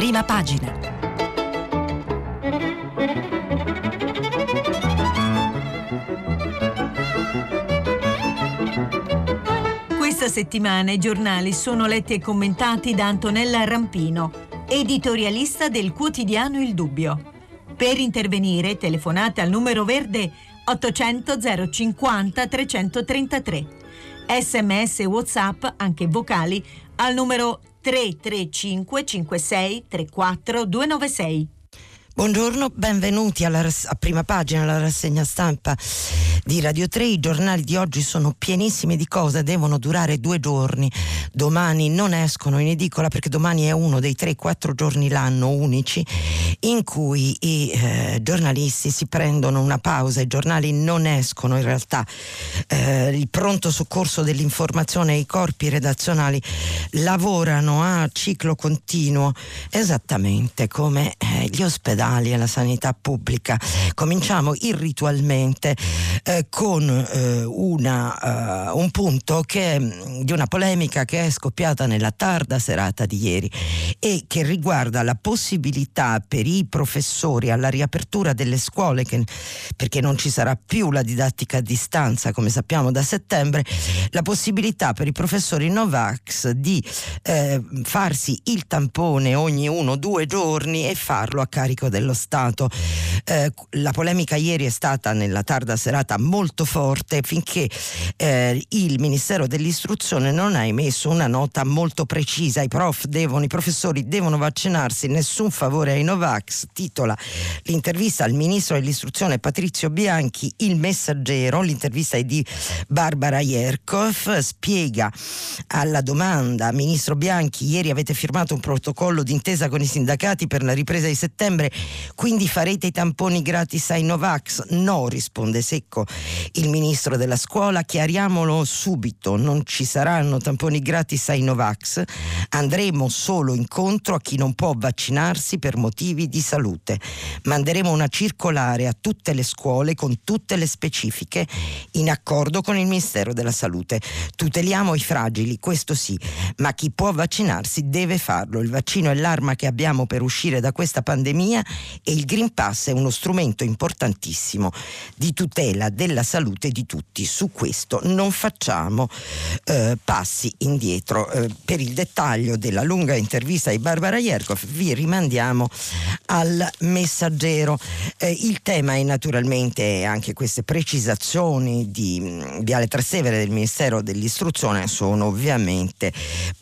prima pagina. Questa settimana i giornali sono letti e commentati da Antonella Rampino, editorialista del quotidiano Il Dubbio. Per intervenire telefonate al numero verde 800 050 333. Sms WhatsApp, anche vocali, al numero 335 56 34 296. Buongiorno, benvenuti alla a prima pagina, alla rassegna stampa di Radio 3. I giornali di oggi sono pienissimi di cose, devono durare due giorni. Domani non escono in edicola perché domani è uno dei 3-4 giorni l'anno unici in cui i eh, giornalisti si prendono una pausa, i giornali non escono in realtà. Eh, il pronto soccorso dell'informazione e i corpi redazionali lavorano a ciclo continuo esattamente come eh, gli ospedali e la sanità pubblica. Cominciamo irritualmente eh, con eh, una, uh, un punto che, mm, di una polemica che è scoppiata nella tarda serata di ieri e che riguarda la possibilità per i professori alla riapertura delle scuole, che, perché non ci sarà più la didattica a distanza come sappiamo da settembre, la possibilità per i professori Novax di eh, farsi il tampone ogni uno o due giorni e farlo a carico dello Stato. Eh, la polemica ieri è stata nella tarda serata molto forte finché eh, il Ministero dell'Istruzione non ha emesso una nota molto precisa. I prof devono, i professori devono vaccinarsi, nessun favore ai Novax, titola l'intervista al Ministro dell'Istruzione Patrizio Bianchi, il messaggero, l'intervista è di Barbara Yerkov, spiega alla domanda, Ministro Bianchi, ieri avete firmato un protocollo d'intesa con i sindacati per la ripresa di settembre, quindi farete i tamponi gratis ai Novax? No, risponde secco il ministro della scuola. Chiariamolo subito, non ci saranno tamponi gratis ai Novax. Andremo solo incontro a chi non può vaccinarsi per motivi di salute. Manderemo una circolare a tutte le scuole con tutte le specifiche in accordo con il Ministero della Salute. Tuteliamo i fragili, questo sì, ma chi può vaccinarsi deve farlo. Il vaccino è l'arma che abbiamo per uscire da questa pandemia e il Green Pass è uno strumento importantissimo di tutela della salute di tutti. Su questo non facciamo eh, passi indietro. Eh, per il dettaglio della lunga intervista di Barbara Yerkov vi rimandiamo al messaggero. Eh, il tema è naturalmente anche queste precisazioni di, di Ale Trastevere del Ministero dell'Istruzione sono ovviamente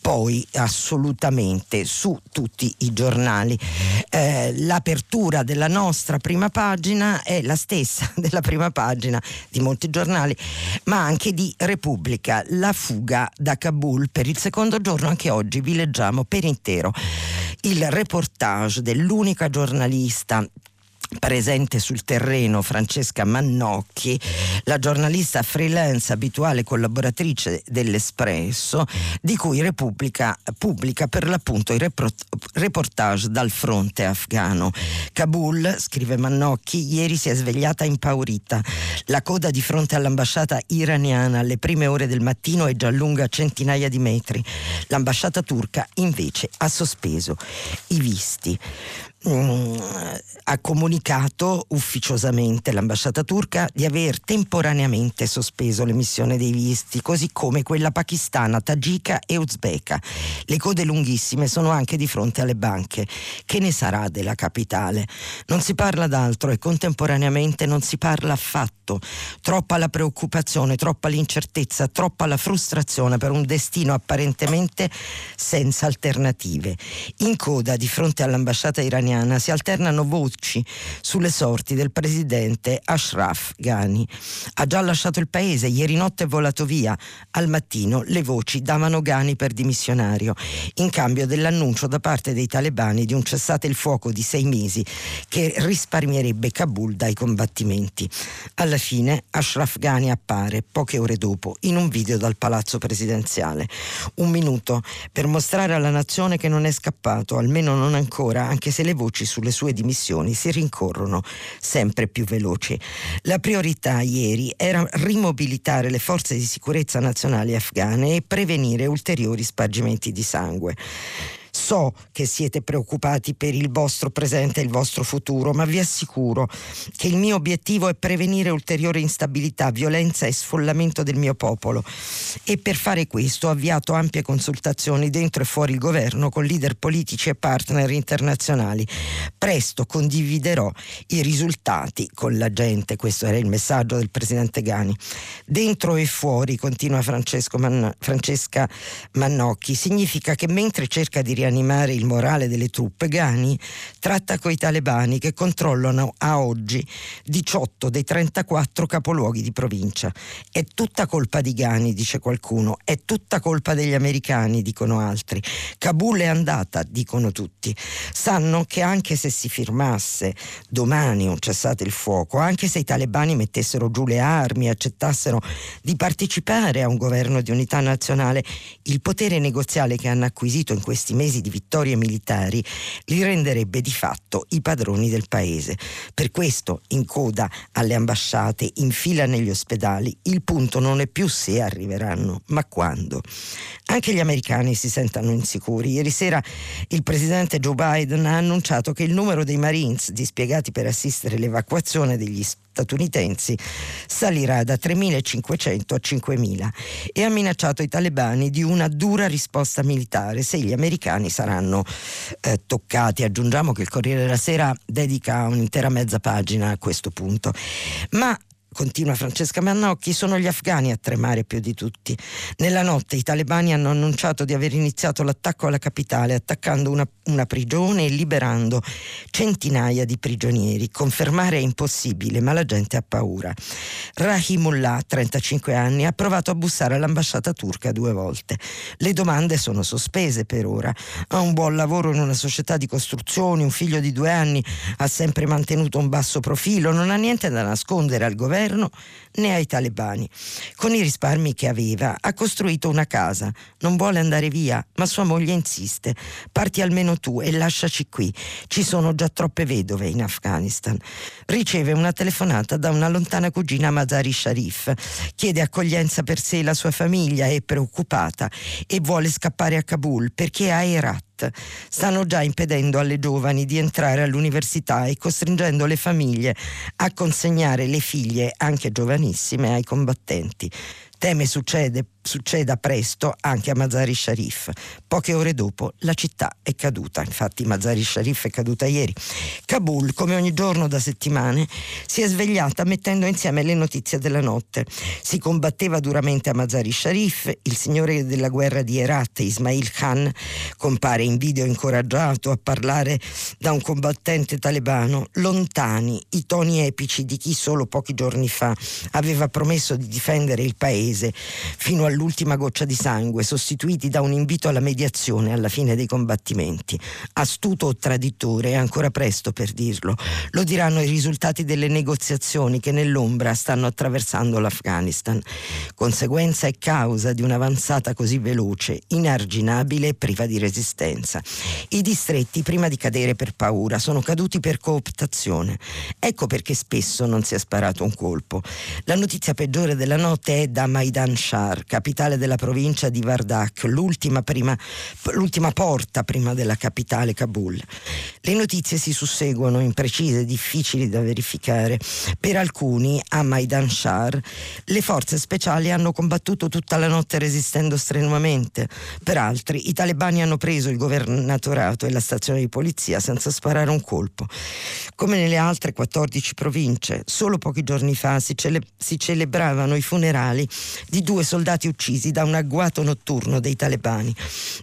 poi assolutamente su tutti i giornali. Eh, l'apertura della nostra prima pagina è la stessa della prima pagina di molti giornali, ma anche di Repubblica, la fuga da Kabul. Per il secondo giorno anche oggi vi leggiamo per intero il reportage dell'unica giornalista presente sul terreno Francesca Mannocchi, la giornalista freelance abituale collaboratrice dell'Espresso, di cui Repubblica pubblica per l'appunto i reportage dal fronte afghano. Kabul, scrive Mannocchi, ieri si è svegliata impaurita. La coda di fronte all'ambasciata iraniana alle prime ore del mattino è già lunga centinaia di metri. L'ambasciata turca invece ha sospeso i visti. Ha comunicato ufficiosamente l'ambasciata turca di aver temporaneamente sospeso l'emissione dei visti, così come quella pakistana, tagika e uzbeka. Le code lunghissime sono anche di fronte alle banche. Che ne sarà della capitale? Non si parla d'altro e contemporaneamente non si parla affatto. Troppa la preoccupazione, troppa l'incertezza, troppa la frustrazione per un destino apparentemente senza alternative. In coda di fronte all'ambasciata iraniana iraniana si alternano voci sulle sorti del presidente Ashraf Ghani. Ha già lasciato il paese, ieri notte è volato via. Al mattino le voci davano Ghani per dimissionario, in cambio dell'annuncio da parte dei talebani di un cessate il fuoco di sei mesi che risparmierebbe Kabul dai combattimenti. Alla fine Ashraf Ghani appare poche ore dopo in un video dal palazzo presidenziale. Un minuto per mostrare alla nazione che non è scappato, almeno non ancora, anche se le voci sulle sue dimissioni si rincorrono sempre più veloci. La priorità ieri era rimobilitare le forze di sicurezza nazionali afghane e prevenire ulteriori spargimenti di sangue So che siete preoccupati per il vostro presente e il vostro futuro, ma vi assicuro che il mio obiettivo è prevenire ulteriore instabilità, violenza e sfollamento del mio popolo. E per fare questo ho avviato ampie consultazioni dentro e fuori il governo con leader politici e partner internazionali. Presto condividerò i risultati con la gente, questo era il messaggio del presidente Gani. Dentro e fuori, continua Man- Francesca Mannocchi, significa che mentre cerca di rianimare il morale delle truppe, Gani tratta coi talebani che controllano a oggi 18 dei 34 capoluoghi di provincia. È tutta colpa di Gani, dice qualcuno, è tutta colpa degli americani, dicono altri. Kabul è andata, dicono tutti. Sanno che anche se si firmasse domani un cessate il fuoco, anche se i talebani mettessero giù le armi accettassero di partecipare a un governo di unità nazionale, il potere negoziale che hanno acquisito in questi mesi di vittorie militari li renderebbe di fatto i padroni del paese. Per questo, in coda alle ambasciate, in fila negli ospedali, il punto non è più se arriveranno, ma quando. Anche gli americani si sentono insicuri. Ieri sera il presidente Joe Biden ha annunciato che il numero dei Marines dispiegati per assistere l'evacuazione degli statunitensi salirà da 3.500 a 5.000 e ha minacciato i talebani di una dura risposta militare se gli americani saranno eh, toccati. Aggiungiamo che il Corriere della Sera dedica un'intera mezza pagina a questo punto. Ma continua Francesca Mannocchi, sono gli afghani a tremare più di tutti. Nella notte i talebani hanno annunciato di aver iniziato l'attacco alla capitale, attaccando una, una prigione e liberando centinaia di prigionieri. Confermare è impossibile, ma la gente ha paura. Rahimullah, 35 anni, ha provato a bussare all'ambasciata turca due volte. Le domande sono sospese per ora. Ha un buon lavoro in una società di costruzioni, un figlio di due anni, ha sempre mantenuto un basso profilo, non ha niente da nascondere al governo governo né ai talebani. Con i risparmi che aveva ha costruito una casa, non vuole andare via, ma sua moglie insiste. Parti almeno tu e lasciaci qui. Ci sono già troppe vedove in Afghanistan. Riceve una telefonata da una lontana cugina Mazari Sharif. Chiede accoglienza per sé e la sua famiglia, è preoccupata e vuole scappare a Kabul perché a Herat stanno già impedendo alle giovani di entrare all'università e costringendo le famiglie a consegnare le figlie, anche giovanissime, ai combattenti. Teme succede succeda presto anche a Mazari Sharif. Poche ore dopo la città è caduta, infatti Mazari Sharif è caduta ieri. Kabul, come ogni giorno da settimane, si è svegliata mettendo insieme le notizie della notte. Si combatteva duramente a Mazari Sharif, il signore della guerra di Herat, Ismail Khan, compare in video incoraggiato a parlare da un combattente talebano, lontani i toni epici di chi solo pochi giorni fa aveva promesso di difendere il paese fino al all'ultima goccia di sangue, sostituiti da un invito alla mediazione alla fine dei combattimenti. Astuto o traditore, è ancora presto per dirlo. Lo diranno i risultati delle negoziazioni che nell'ombra stanno attraversando l'Afghanistan. Conseguenza e causa di un'avanzata così veloce, inarginabile e priva di resistenza. I distretti, prima di cadere per paura, sono caduti per cooptazione. Ecco perché spesso non si è sparato un colpo. La notizia peggiore della notte è da Maidan Shar, capitale della provincia di Vardak, l'ultima, prima, l'ultima porta prima della capitale Kabul. Le notizie si susseguono, imprecise, difficili da verificare. Per alcuni, a Maidan Shar, le forze speciali hanno combattuto tutta la notte resistendo strenuamente. Per altri, i talebani hanno preso il governatorato e la stazione di polizia senza sparare un colpo. Come nelle altre 14 province, solo pochi giorni fa si, cele- si celebravano i funerali di due soldati uccisi da un agguato notturno dei talebani.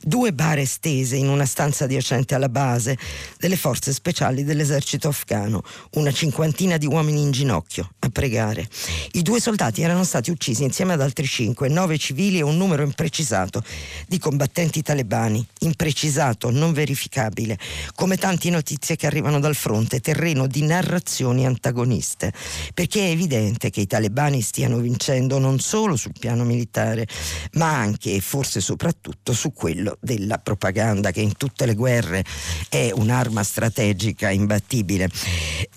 Due bare stese in una stanza adiacente alla base delle forze speciali dell'esercito afghano, una cinquantina di uomini in ginocchio a pregare. I due soldati erano stati uccisi insieme ad altri cinque, nove civili e un numero imprecisato di combattenti talebani, imprecisato, non verificabile, come tante notizie che arrivano dal fronte, terreno di narrazioni antagoniste, perché è evidente che i talebani stiano vincendo non solo solo sul piano militare, ma anche e forse soprattutto su quello della propaganda che in tutte le guerre è un'arma strategica imbattibile.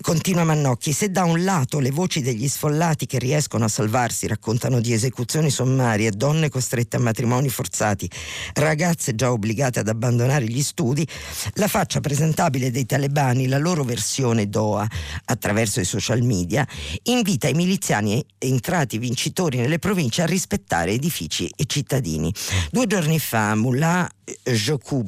Continua Mannocchi, se da un lato le voci degli sfollati che riescono a salvarsi raccontano di esecuzioni sommarie, donne costrette a matrimoni forzati, ragazze già obbligate ad abbandonare gli studi, la faccia presentabile dei talebani, la loro versione Doha attraverso i social media, invita i miliziani entrati vincitori nelle province a rispettare edifici e cittadini. Due giorni fa Mullah Jokoub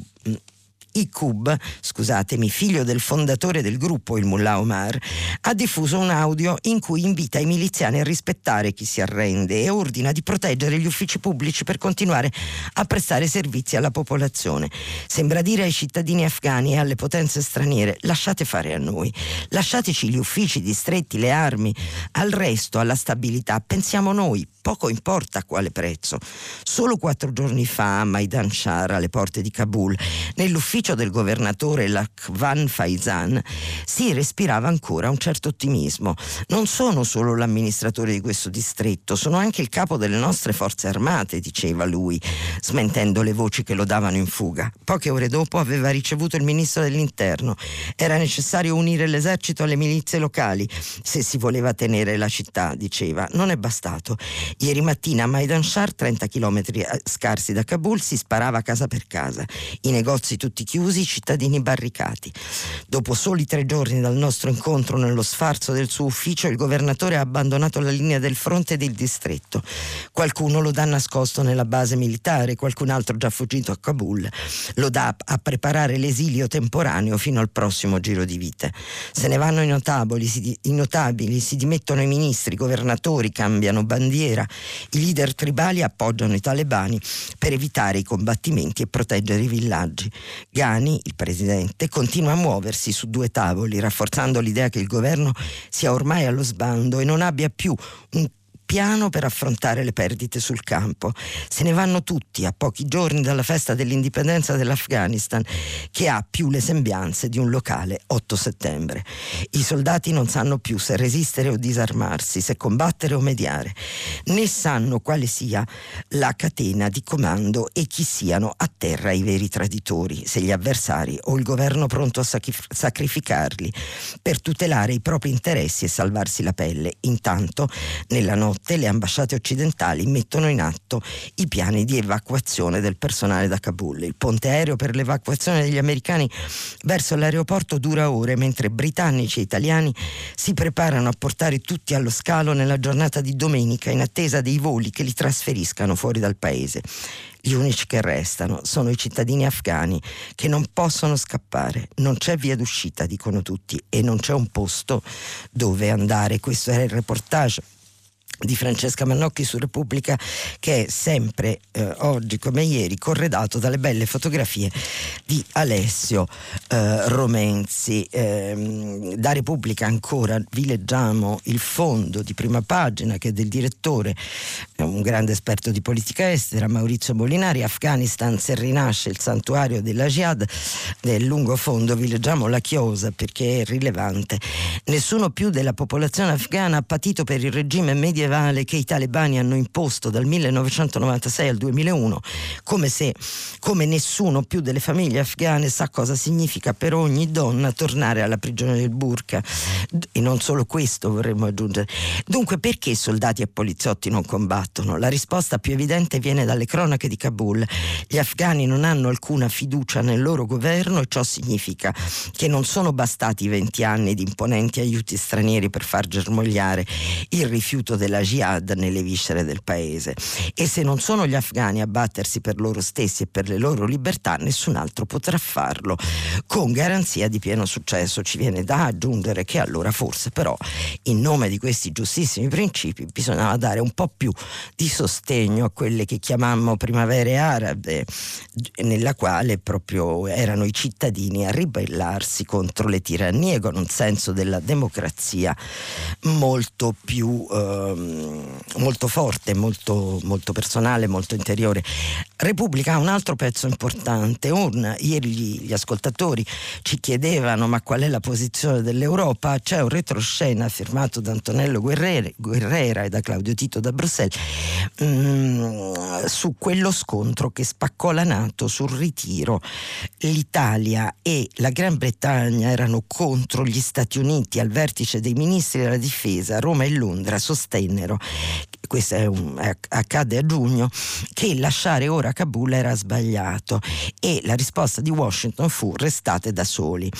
Ikub, scusatemi, figlio del fondatore del gruppo, il Mullah Omar, ha diffuso un audio in cui invita i miliziani a rispettare chi si arrende e ordina di proteggere gli uffici pubblici per continuare a prestare servizi alla popolazione. Sembra dire ai cittadini afghani e alle potenze straniere lasciate fare a noi, lasciateci gli uffici, distretti, le armi, al resto, alla stabilità, pensiamo noi, poco importa a quale prezzo. Solo quattro giorni fa a Maidan Shar, alle porte di Kabul, nell'ufficio dall'ufficio del governatore Lakhvan Faizan si respirava ancora un certo ottimismo. Non sono solo l'amministratore di questo distretto, sono anche il capo delle nostre forze armate, diceva lui, smentendo le voci che lo davano in fuga. Poche ore dopo aveva ricevuto il ministro dell'interno. Era necessario unire l'esercito alle milizie locali se si voleva tenere la città, diceva. Non è bastato. Ieri mattina a Maidan Shar, 30 km scarsi da Kabul, si sparava casa per casa. I negozi tutti chiusi, i cittadini barricati. Dopo soli tre giorni dal nostro incontro nello sfarzo del suo ufficio, il governatore ha abbandonato la linea del fronte del distretto. Qualcuno lo dà nascosto nella base militare, qualcun altro già fuggito a Kabul. Lo dà a preparare l'esilio temporaneo fino al prossimo giro di vite. Se ne vanno i notabili, si, i notabili, si dimettono i ministri, i governatori, cambiano bandiera. I leader tribali appoggiano i talebani per evitare i combattimenti e proteggere i villaggi. Ghani, il presidente, continua a muoversi su due tavoli, rafforzando l'idea che il governo sia ormai allo sbando e non abbia più un piano per affrontare le perdite sul campo. Se ne vanno tutti a pochi giorni dalla festa dell'indipendenza dell'Afghanistan, che ha più le sembianze di un locale 8 settembre. I soldati non sanno più se resistere o disarmarsi, se combattere o mediare, né sanno quale sia la catena di comando e chi siano a terra i veri traditori, se gli avversari o il governo pronto a sacrificarli per tutelare i propri interessi e salvarsi la pelle. Intanto, nella notte notte le ambasciate occidentali mettono in atto i piani di evacuazione del personale da Kabul. Il ponte aereo per l'evacuazione degli americani verso l'aeroporto dura ore, mentre britannici e italiani si preparano a portare tutti allo scalo nella giornata di domenica in attesa dei voli che li trasferiscano fuori dal paese. Gli unici che restano sono i cittadini afghani che non possono scappare. Non c'è via d'uscita, dicono tutti, e non c'è un posto dove andare. Questo era il reportage di Francesca Mannocchi su Repubblica che è sempre eh, oggi come ieri corredato dalle belle fotografie di Alessio eh, Romenzi. Eh, da Repubblica ancora vi leggiamo il fondo di prima pagina che è del direttore un grande esperto di politica estera Maurizio Molinari Afghanistan se rinasce il santuario della Jihad. Nel lungo fondo vi leggiamo la chiosa perché è rilevante. Nessuno più della popolazione afghana ha patito per il regime medievale medievale che i talebani hanno imposto dal 1996 al 2001, come se come nessuno più delle famiglie afghane sa cosa significa per ogni donna tornare alla prigione del burqa. E non solo questo vorremmo aggiungere. Dunque perché soldati e poliziotti non combattono? La risposta più evidente viene dalle cronache di Kabul. Gli afghani non hanno alcuna fiducia nel loro governo e ciò significa che non sono bastati 20 anni di imponenti aiuti stranieri per far germogliare il rifiuto della jihad nelle viscere del paese. E se non sono gli afghani a battersi per loro stessi e per le loro libertà nessun altro potrà farlo. Con garanzia di pieno successo ci viene da aggiungere che allora forse però in nome di questi giustissimi principi bisognava dare un po' più di sostegno a quelle che chiamammo primavere arabe nella quale proprio erano i cittadini a ribellarsi contro le tirannie con un senso della democrazia molto più ehm, molto forte, molto, molto personale, molto interiore. Repubblica ha un altro pezzo importante. Un, ieri gli, gli, ascoltatori ci chiedevano ma qual è la posizione dell'Europa? C'è un retroscena firmato da Antonello Guerrera, Guerrera e da Claudio Tito da Bruxelles mh, mm, su quello scontro che spaccò la Nato sul ritiro. L'Italia e la Gran Bretagna erano contro gli Stati Uniti al vertice dei ministri della difesa. Roma e Londra sostennero questo accade a giugno, che lasciare ora Kabul era sbagliato e la risposta di Washington fu restate da soli.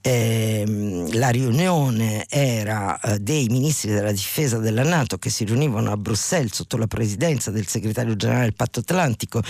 Eh, la riunione era eh, dei ministri della difesa della Nato che si riunivano a Bruxelles sotto la presidenza del segretario generale del Patto Atlantico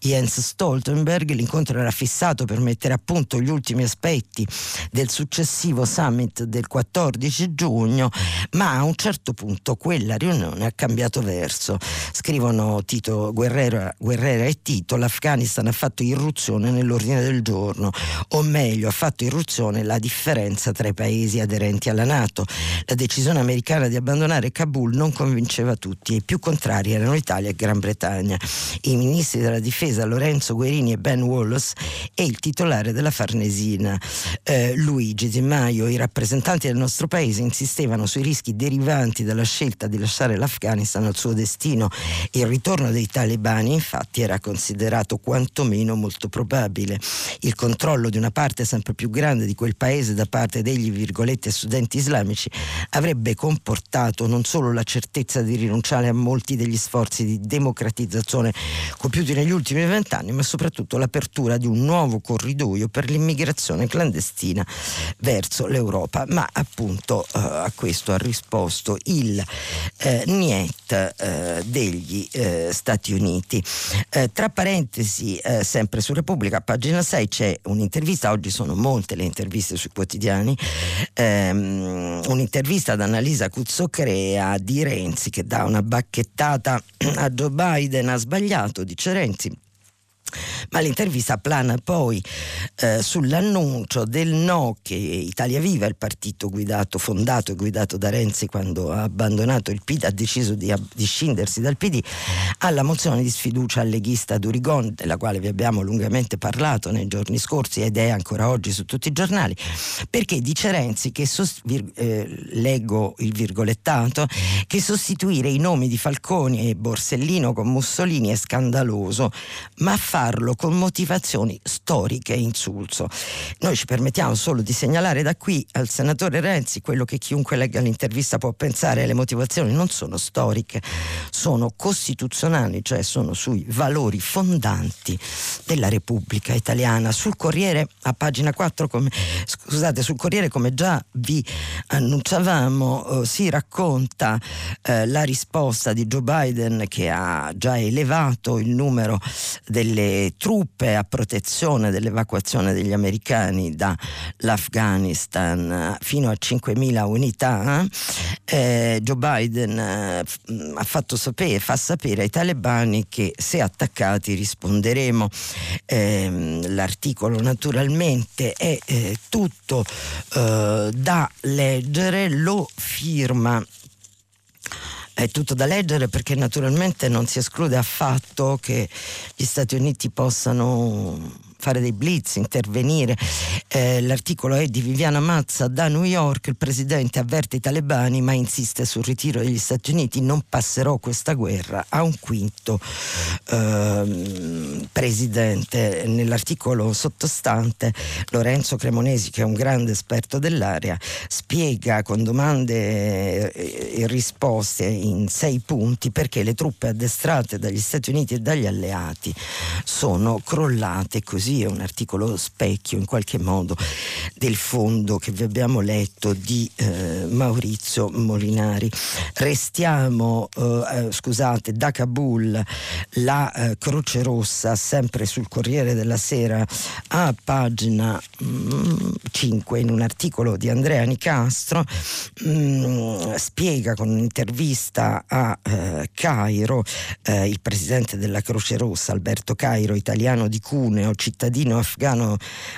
Jens Stoltenberg. L'incontro era fissato per mettere a punto gli ultimi aspetti del successivo summit del 14 giugno, ma a un certo punto quella riunione ha cambiato verso. Scrivono Tito Guerrera, Guerrera e Tito, l'Afghanistan ha fatto irruzione nell'ordine del giorno, o meglio ha fatto irruzione la differenza tra i paesi aderenti alla Nato. La decisione americana di abbandonare Kabul non convinceva tutti e i più contrari erano Italia e Gran Bretagna. I ministri della difesa Lorenzo Guerini e Ben Wallace e il titolare della Farnesina eh, Luigi Di Maio. I rappresentanti del nostro paese insistevano sui rischi derivanti dalla scelta di lasciare l'Afghanistan al suo destino. Il ritorno dei talebani infatti era considerato quantomeno molto probabile. Il controllo di una parte sempre più grande di quel paese da parte degli virgolette studenti islamici avrebbe comportato non solo la certezza di rinunciare a molti degli sforzi di democratizzazione compiuti negli ultimi vent'anni, ma soprattutto l'apertura di un nuovo corridoio per l'immigrazione clandestina verso l'Europa. Ma appunto eh, a questo ha risposto il eh, NIET eh, degli eh, Stati Uniti. Eh, tra parentesi, eh, sempre su Repubblica, pagina 6 c'è un'intervista, oggi sono molte le interviste sui quotidiani, ehm, un'intervista ad Annalisa Cuzzocrea di Renzi che dà una bacchettata a Joe Biden, ha sbagliato, dice Renzi ma l'intervista plana poi eh, sull'annuncio del no che Italia Viva, il partito guidato, fondato e guidato da Renzi quando ha abbandonato il PD, ha deciso di, di scindersi dal PD, alla mozione di sfiducia al leghista Durigon, della quale vi abbiamo lungamente parlato nei giorni scorsi ed è ancora oggi su tutti i giornali, perché dice Renzi che, sost- vir- eh, leggo il virgolettato, che sostituire i nomi di Falconi e Borsellino con Mussolini è scandaloso, ma fa farlo con motivazioni storiche e insulso. Noi ci permettiamo solo di segnalare da qui al senatore Renzi quello che chiunque legga l'intervista può pensare, le motivazioni non sono storiche, sono costituzionali, cioè sono sui valori fondanti della Repubblica Italiana. Sul Corriere, a pagina 4, come, scusate, sul Corriere come già vi annunciavamo, eh, si racconta eh, la risposta di Joe Biden che ha già elevato il numero delle truppe a protezione dell'evacuazione degli americani dall'Afghanistan fino a 5.000 unità, eh, Joe Biden eh, ha fatto sapere, fa sapere ai talebani che se attaccati risponderemo. Eh, l'articolo naturalmente è eh, tutto eh, da leggere, lo firma è tutto da leggere perché naturalmente non si esclude affatto che gli Stati Uniti possano fare dei blitz, intervenire. Eh, l'articolo è di Viviana Mazza da New York, il presidente avverte i talebani ma insiste sul ritiro degli Stati Uniti, non passerò questa guerra a un quinto eh, presidente. Nell'articolo sottostante Lorenzo Cremonesi, che è un grande esperto dell'area, spiega con domande e risposte in sei punti perché le truppe addestrate dagli Stati Uniti e dagli alleati sono crollate così così, è un articolo specchio in qualche modo del fondo che vi abbiamo letto di eh, Maurizio Molinari. Restiamo, eh, eh scusate, da Kabul, la eh, Croce Rossa, sempre sul Corriere della Sera, a pagina mm, 5, in un articolo di Andrea Nicastro, mm, spiega con un'intervista a eh, Cairo, eh, il presidente della Croce Rossa, Alberto Cairo, italiano di Cuneo, cittadino cittadino afgano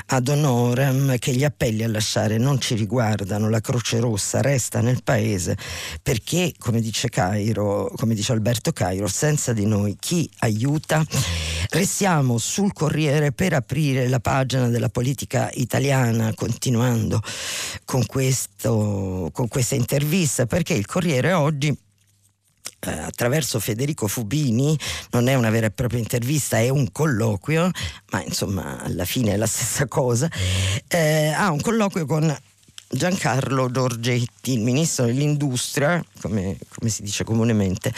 ad honorem che gli appelli a lasciare non ci riguardano, la Croce Rossa resta nel paese perché, come dice Cairo, come dice Alberto Cairo, senza di noi chi aiuta? Restiamo sul Corriere per aprire la pagina della politica italiana, continuando con, questo, con questa intervista, perché il Corriere oggi eh, attraverso Federico Fubini, non è una vera e propria intervista, è un colloquio, ma insomma alla fine è la stessa cosa, eh, ha un colloquio con Giancarlo Giorgetti, il ministro dell'industria, come, come si dice comunemente,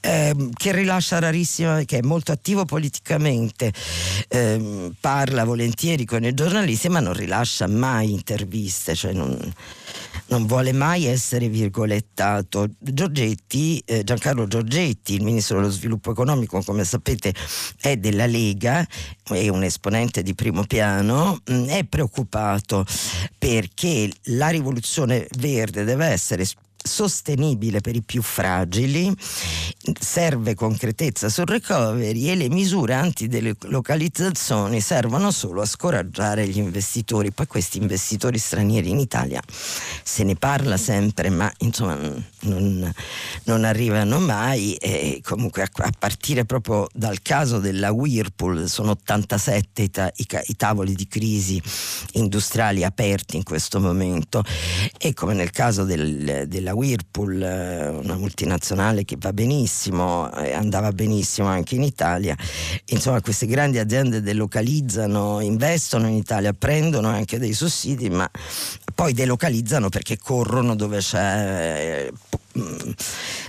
ehm, che rilascia rarissima, che è molto attivo politicamente, ehm, parla volentieri con i giornalisti, ma non rilascia mai interviste, cioè non, non vuole mai essere virgolettato. Giorgetti, eh, Giancarlo Giorgetti, il ministro dello sviluppo economico, come sapete, è della Lega, è un esponente di primo piano, mh, mm, è preoccupato perché la rivoluzione verde deve essere sostenibile per i più fragili, serve concretezza sul recovery e le misure antidelocalizzazioni servono solo a scoraggiare gli investitori. Poi questi investitori stranieri in Italia se ne parla sempre, ma insomma non, non arrivano mai. E comunque a, a, partire proprio dal caso della Whirlpool sono 87 i, ta, i, i tavoli di crisi industriali aperti in questo momento. E come nel caso del, della la Whirlpool, eh, una multinazionale che va benissimo, e andava benissimo anche in Italia. Insomma, queste grandi aziende delocalizzano, investono in Italia, prendono anche dei sussidi, ma poi delocalizzano perché corrono dove c'è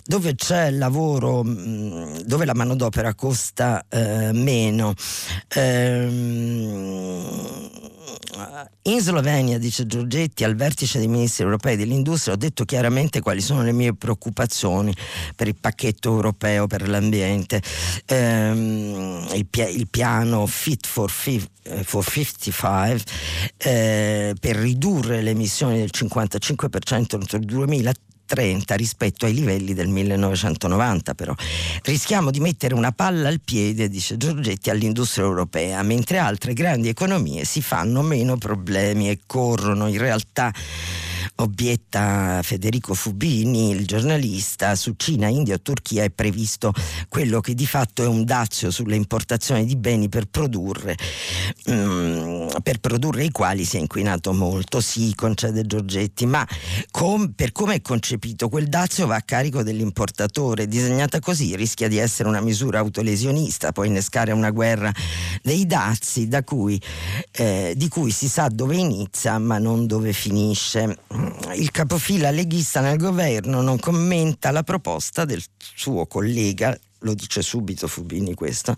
dove c'è lavoro, dove la manodopera costa eh, meno. Ehm, in Slovenia, dice Giorgetti, al vertice dei ministri europei dell'industria ho detto chiaramente quali sono le mie preoccupazioni per il pacchetto europeo per l'ambiente, ehm, il, pia- il, piano Fit for, fi- eh, for 55 eh, per ridurre le emissioni del 55% entro il 2030 30 rispetto ai livelli del 1990 però. Rischiamo di mettere una palla al piede, dice Giorgetti, all'industria europea, mentre altre grandi economie si fanno meno problemi e corrono in realtà obietta Federico Fubini, il giornalista, su Cina, India o Turchia è previsto quello che di fatto è un dazio sulle importazioni di beni per produrre, um, per produrre i quali si è inquinato molto, sì, concede Giorgetti, ma com, per come è concepito quel dazio va a carico dell'importatore, disegnata così rischia di essere una misura autolesionista, può innescare una guerra dei dazi cui, eh, di cui si sa dove inizia ma non dove finisce il capofila leghista nel governo non commenta la proposta del suo collega lo dice subito Fubini questo,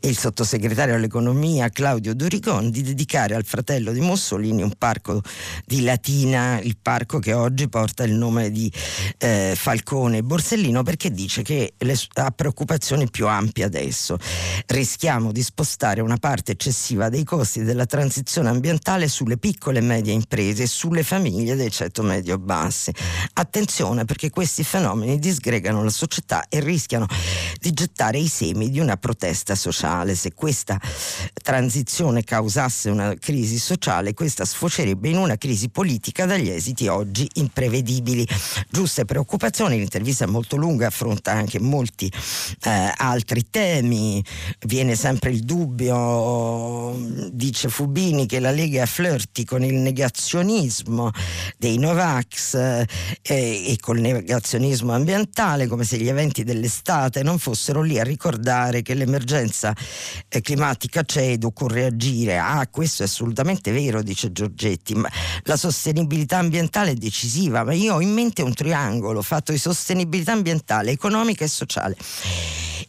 il sottosegretario all'economia Claudio Dorigon di dedicare al fratello di Mussolini un parco di Latina, il parco che oggi porta il nome di eh, Falcone Borsellino perché dice che le, ha preoccupazioni più ampie adesso. Rischiamo di spostare una parte eccessiva dei costi della transizione ambientale sulle piccole e medie imprese e sulle famiglie dei ceto medio-bassi. Attenzione perché questi fenomeni disgregano la società e rischiano di gettare i semi di una protesta sociale. Se questa transizione causasse una crisi sociale, questa sfocerebbe in una crisi politica dagli esiti oggi imprevedibili. Giuste preoccupazioni, l'intervista è molto lunga, affronta anche molti eh, altri temi, viene sempre il dubbio, dice Fubini, che la Lega flirti con il negazionismo dei Novax eh, e col negazionismo ambientale, come se gli eventi dell'estate non fossero lì a ricordare che l'emergenza eh, climatica c'è ed occorre agire. Ah, questo è assolutamente vero, dice Giorgetti, ma la sostenibilità ambientale è decisiva, ma io ho in mente un triangolo fatto di sostenibilità ambientale, economica e sociale.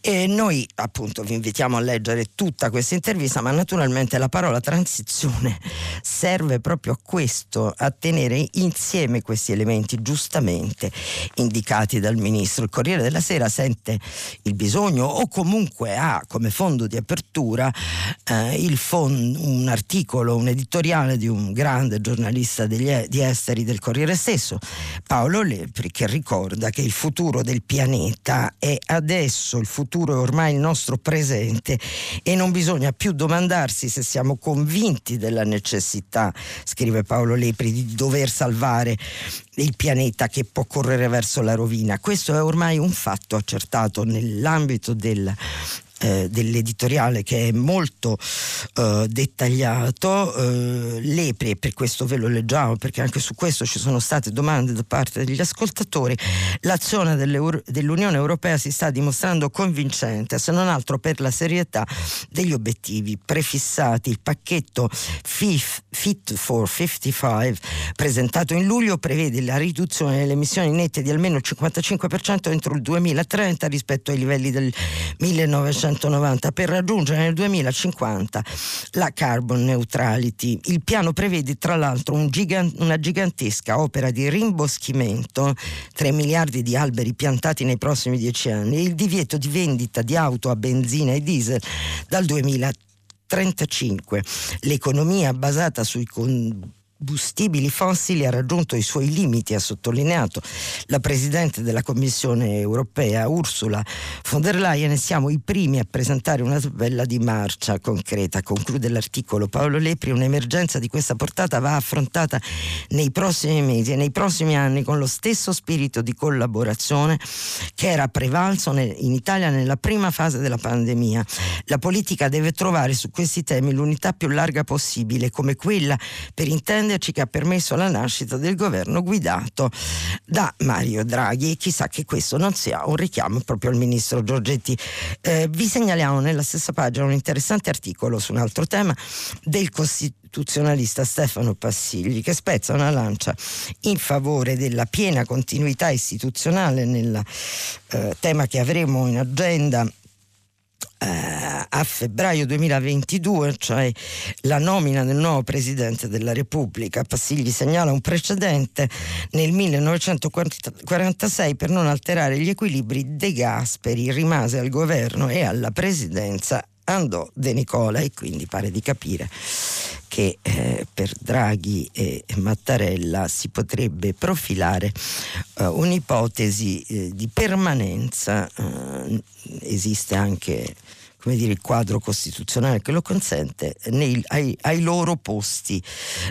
E noi appunto vi invitiamo a leggere tutta questa intervista, ma naturalmente la parola transizione serve proprio a questo, a tenere insieme questi elementi giustamente indicati dal ministro. Il Corriere della Sera sente il bisogno o comunque ha come fondo di apertura eh, fond, un articolo, un editoriale di un grande giornalista degli, di esteri del Corriere stesso, Paolo Lepri, che ricorda che il futuro del pianeta è adesso il futuro è ormai il nostro presente e non bisogna più domandarsi se siamo convinti della necessità, scrive Paolo Lepri, di dover salvare il pianeta che può correre verso la rovina. Questo è ormai un fatto accertato nell'ambito del eh, dell'editoriale che è molto eh, dettagliato. Eh, Lepri, per questo ve lo leggiamo, perché anche su questo ci sono state domande da parte degli ascoltatori, l'azione dell'Unione Europea si sta dimostrando convincente, se non altro per la serietà degli obiettivi prefissati. Il pacchetto Fit for 55 presentato in luglio prevede la riduzione delle emissioni nette di almeno il 55% entro il 2030 rispetto ai livelli del 1990 1990 per raggiungere nel 2050 la carbon neutrality. Il piano prevede tra l'altro un gigant, una gigantesca opera di rimboschimento, 3 miliardi di alberi piantati nei prossimi 10 anni e il divieto di vendita di auto a benzina e diesel dal 2035. L'economia basata sui con combustibili fossili ha raggiunto i suoi limiti, ha sottolineato la Presidente della Commissione europea Ursula von der Leyen e siamo i primi a presentare una tabella di marcia concreta. Conclude l'articolo Paolo Lepri, un'emergenza di questa portata va affrontata nei prossimi mesi e nei prossimi anni con lo stesso spirito di collaborazione che era prevalso in Italia nella prima fase della pandemia. La politica deve trovare su questi temi l'unità più larga possibile, come quella per intendere intenderci che ha permesso la nascita del governo guidato da Mario Draghi e chissà che questo non sia un richiamo proprio al ministro Giorgetti. Eh, vi segnaliamo nella stessa pagina un interessante articolo su un altro tema del costituzionalista Stefano Passigli che spezza una lancia in favore della piena continuità istituzionale nel eh, tema che avremo in agenda a febbraio 2022, cioè la nomina del nuovo Presidente della Repubblica. Passigli segnala un precedente nel 1946 per non alterare gli equilibri De Gasperi rimase al governo e alla presidenza andò De Nicola e quindi pare di capire che eh, per Draghi e Mattarella si potrebbe profilare eh, un'ipotesi eh, di permanenza, eh, esiste anche come dire, il quadro costituzionale che lo consente nei, ai, ai, loro posti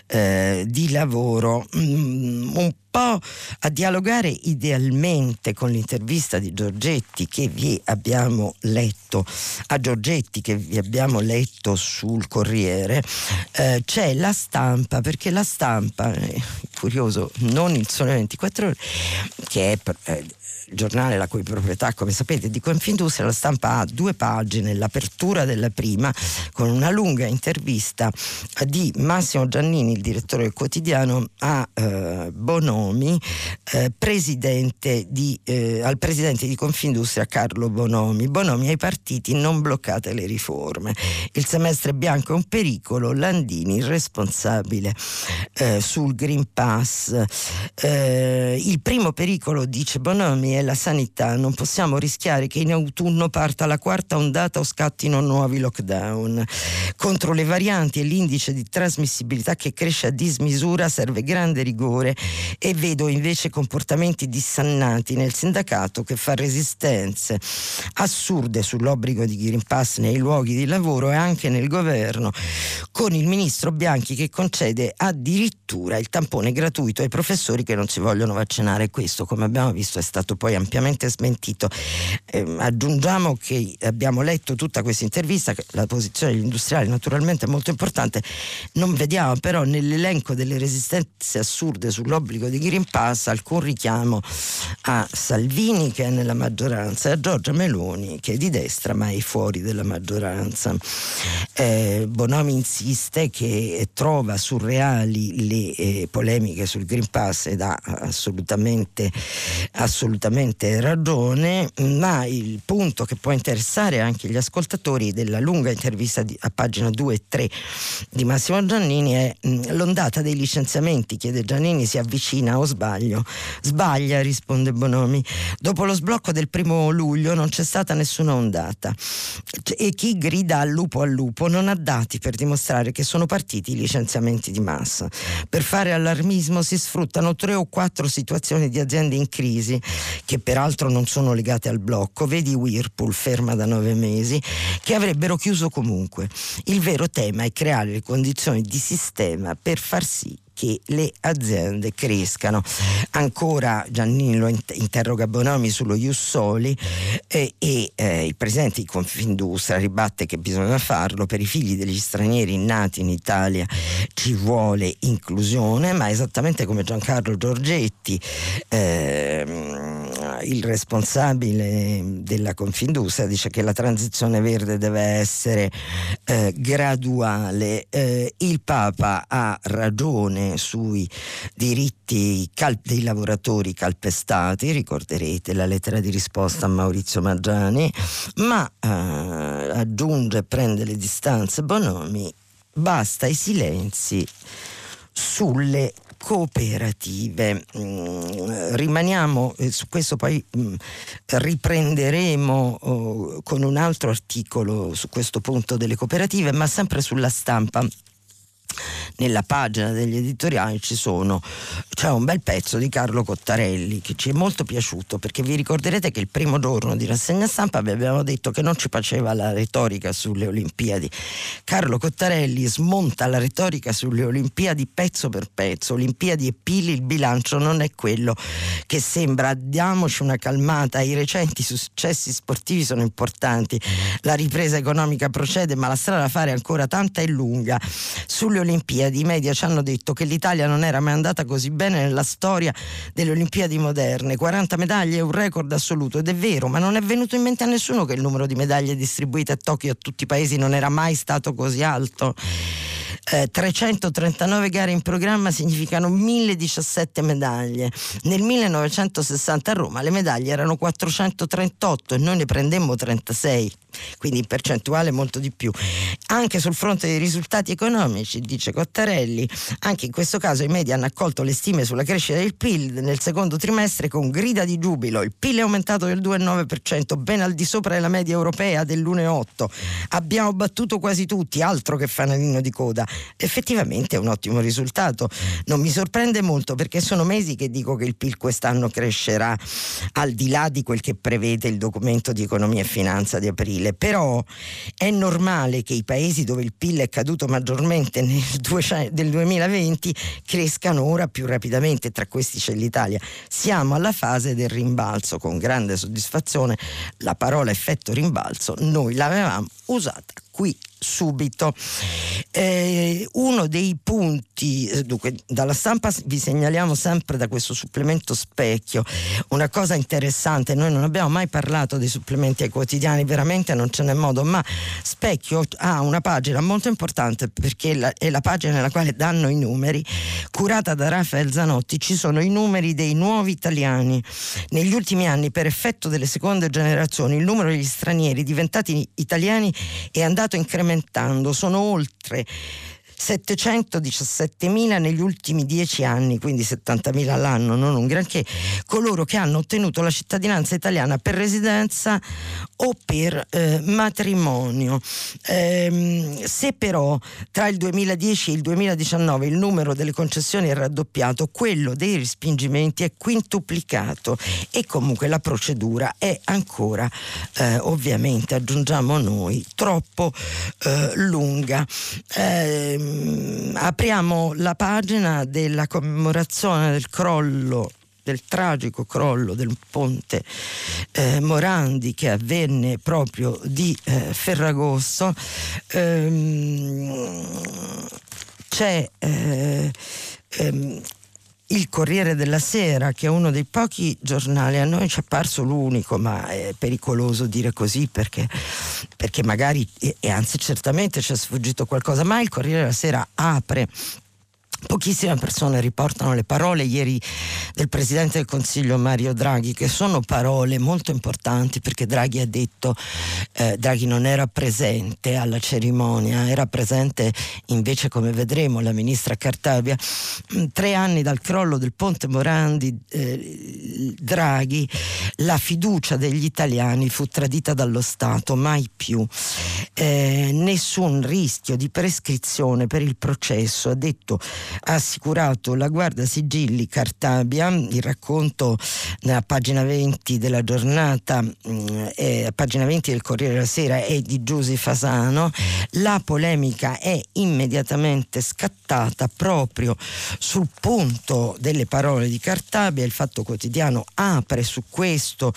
eh, di lavoro. Mm, un po' a dialogare idealmente con l'intervista di Giorgetti che vi abbiamo letto, a Giorgetti che vi abbiamo letto sul Corriere, eh, c'è la stampa, perché la stampa, è curioso, non il Sole 24 ore, che è... Eh, giornale la cui proprietà, come sapete, di Confindustria, la stampa ha due pagine, l'apertura della prima con una lunga intervista di Massimo Giannini, il direttore del quotidiano, a eh, Bonomi, eh, presidente di, eh, al presidente di Confindustria Carlo Bonomi. Bonomi ai partiti non bloccate le riforme. Il semestre bianco è un pericolo, Landini responsabile eh, sul Green Pass. Eh, il primo pericolo, dice Bonomi, è la sanità. Non possiamo rischiare che in autunno parta la quarta ondata o scattino nuovi lockdown. Contro le varianti e l'indice di trasmissibilità che cresce a dismisura serve grande rigore e vedo invece comportamenti dissannati nel sindacato che fa resistenze assurde sull'obbligo di Green Pass nei luoghi di lavoro e anche nel governo, con il ministro Bianchi che concede addirittura il tampone gratuito ai professori che non si vogliono vaccinare. Questo, come abbiamo visto, è stato poi ampiamente smentito. Eh, aggiungiamo che abbiamo letto tutta questa intervista, la posizione degli industriali naturalmente è molto importante, non vediamo però nell'elenco delle resistenze assurde sull'obbligo di Green Pass alcun richiamo a Salvini che è nella maggioranza e a Giorgia Meloni che è di destra ma è fuori della maggioranza. Eh, Bonomi insiste che trova surreali le eh, polemiche sul Green Pass ed ha assolutamente, assolutamente ragione, ma il punto che può interessare anche gli ascoltatori della lunga intervista di, a pagina 2 e 3 di Massimo Giannini è mh, l'ondata dei licenziamenti, chiede Giannini, si avvicina o sbaglio? Sbaglia, risponde Bonomi. Dopo lo sblocco del primo luglio non c'è stata nessuna ondata e chi grida al lupo al lupo non ha dati per dimostrare che sono partiti i licenziamenti di massa. Per fare allarmismo allarmismo si sfruttano tre o quattro situazioni di aziende in crisi che peraltro non sono legate al blocco, vedi Whirlpool ferma da nove mesi, che avrebbero chiuso comunque. Il vero tema è creare le condizioni di sistema per far sì che le aziende crescano. Ancora Giannini lo interroga Bonomi sullo Jussoli eh, e eh, il presidente di Confindustria ribatte che bisogna farlo. Per i figli degli stranieri nati in Italia ci vuole inclusione, ma esattamente come Giancarlo Giorgetti, eh, il responsabile della Confindustria, dice che la transizione verde deve essere eh, graduale. Eh, il Papa ha ragione sui diritti cal- dei lavoratori calpestati, ricorderete la lettera di risposta a Maurizio Maggiani, ma eh, aggiunge e prende le distanze Bonomi, basta i silenzi sulle cooperative. Mm, rimaniamo, eh, su questo poi mm, riprenderemo oh, con un altro articolo su questo punto delle cooperative, ma sempre sulla stampa nella pagina degli editoriali ci sono, c'è un bel pezzo di Carlo Cottarelli che ci è molto piaciuto perché vi ricorderete che il primo giorno di rassegna stampa vi abbiamo detto che non ci faceva la retorica sulle Olimpiadi. Carlo Cottarelli smonta la retorica sulle Olimpiadi pezzo per pezzo, Olimpiadi e Pili, il bilancio non è quello che sembra, diamoci una calmata, i recenti successi sportivi sono importanti, la ripresa economica procede ma la strada da fare ancora tanta e lunga. Sulle Olimpiadi i media ci hanno detto che l'Italia non era mai andata così bene nella storia delle Olimpiadi moderne. 40 medaglie è un record assoluto ed è vero, ma non è venuto in mente a nessuno che il numero di medaglie distribuite a Tokyo a tutti i paesi non era mai stato così alto. Eh, 339 gare in programma significano 1017 medaglie. Nel 1960 a Roma le medaglie erano 438 e noi ne prendemmo 36 quindi in percentuale molto di più. Anche sul fronte dei risultati economici, dice Cottarelli, anche in questo caso i media hanno accolto le stime sulla crescita del PIL nel secondo trimestre con grida di giubilo. Il PIL è aumentato del 2,9%, ben al di sopra della media europea dell'1,8%. Abbiamo battuto quasi tutti, altro che fanalino di coda. Effettivamente è un ottimo risultato. Non mi sorprende molto perché sono mesi che dico che il PIL quest'anno crescerà al di là di quel che prevede il documento di economia e finanza di aprile PIL, però è normale che i paesi dove il PIL è caduto maggiormente nel 2020 crescano ora più rapidamente, tra questi c'è l'Italia. Siamo alla fase del rimbalzo, con grande soddisfazione la parola effetto rimbalzo noi l'avevamo usata qui subito. Eh, uno dei punti, eh, dunque, dalla stampa vi segnaliamo sempre da questo supplemento specchio una cosa interessante, noi non abbiamo mai parlato dei supplementi ai quotidiani, veramente non ce n'è modo, ma specchio ha una pagina molto importante perché è la pagina nella quale danno i numeri, curata da Rafael Zanotti, ci sono i numeri dei nuovi italiani. Negli ultimi anni, per effetto delle seconde generazioni, il numero degli stranieri diventati italiani è andato incrementando, sono oltre 717.000 negli ultimi dieci anni, quindi 70.000 all'anno, non un granché, coloro che hanno ottenuto la cittadinanza italiana per residenza o per eh, matrimonio. Eh, se però tra il 2010 e il 2019 il numero delle concessioni è raddoppiato, quello dei respingimenti è quintuplicato e comunque la procedura è ancora, eh, ovviamente aggiungiamo noi, troppo eh, lunga. Eh, Ehm, apriamo la pagina della commemorazione del crollo del tragico crollo del ponte eh, Morandi che avvenne proprio di eh, Ferragosto. Ehm, c'è eh, ehm, il Corriere della Sera, che è uno dei pochi giornali, a noi ci è apparso l'unico, ma è pericoloso dire così perché, perché magari, e, anzi certamente ci è sfuggito qualcosa, ma il Corriere della Sera apre Pochissime persone riportano le parole ieri del Presidente del Consiglio Mario Draghi, che sono parole molto importanti perché Draghi ha detto, eh, Draghi non era presente alla cerimonia, era presente invece come vedremo la ministra Cartabia. Mm, tre anni dal crollo del ponte Morandi, eh, Draghi, la fiducia degli italiani fu tradita dallo Stato, mai più. Eh, nessun rischio di prescrizione per il processo, ha detto ha assicurato la guardia sigilli Cartabia, il racconto a pagina 20 della giornata, mm, a pagina 20 del Corriere della Sera è di Giusy Fasano, la polemica è immediatamente scattata proprio sul punto delle parole di Cartabia, il Fatto Quotidiano apre su questo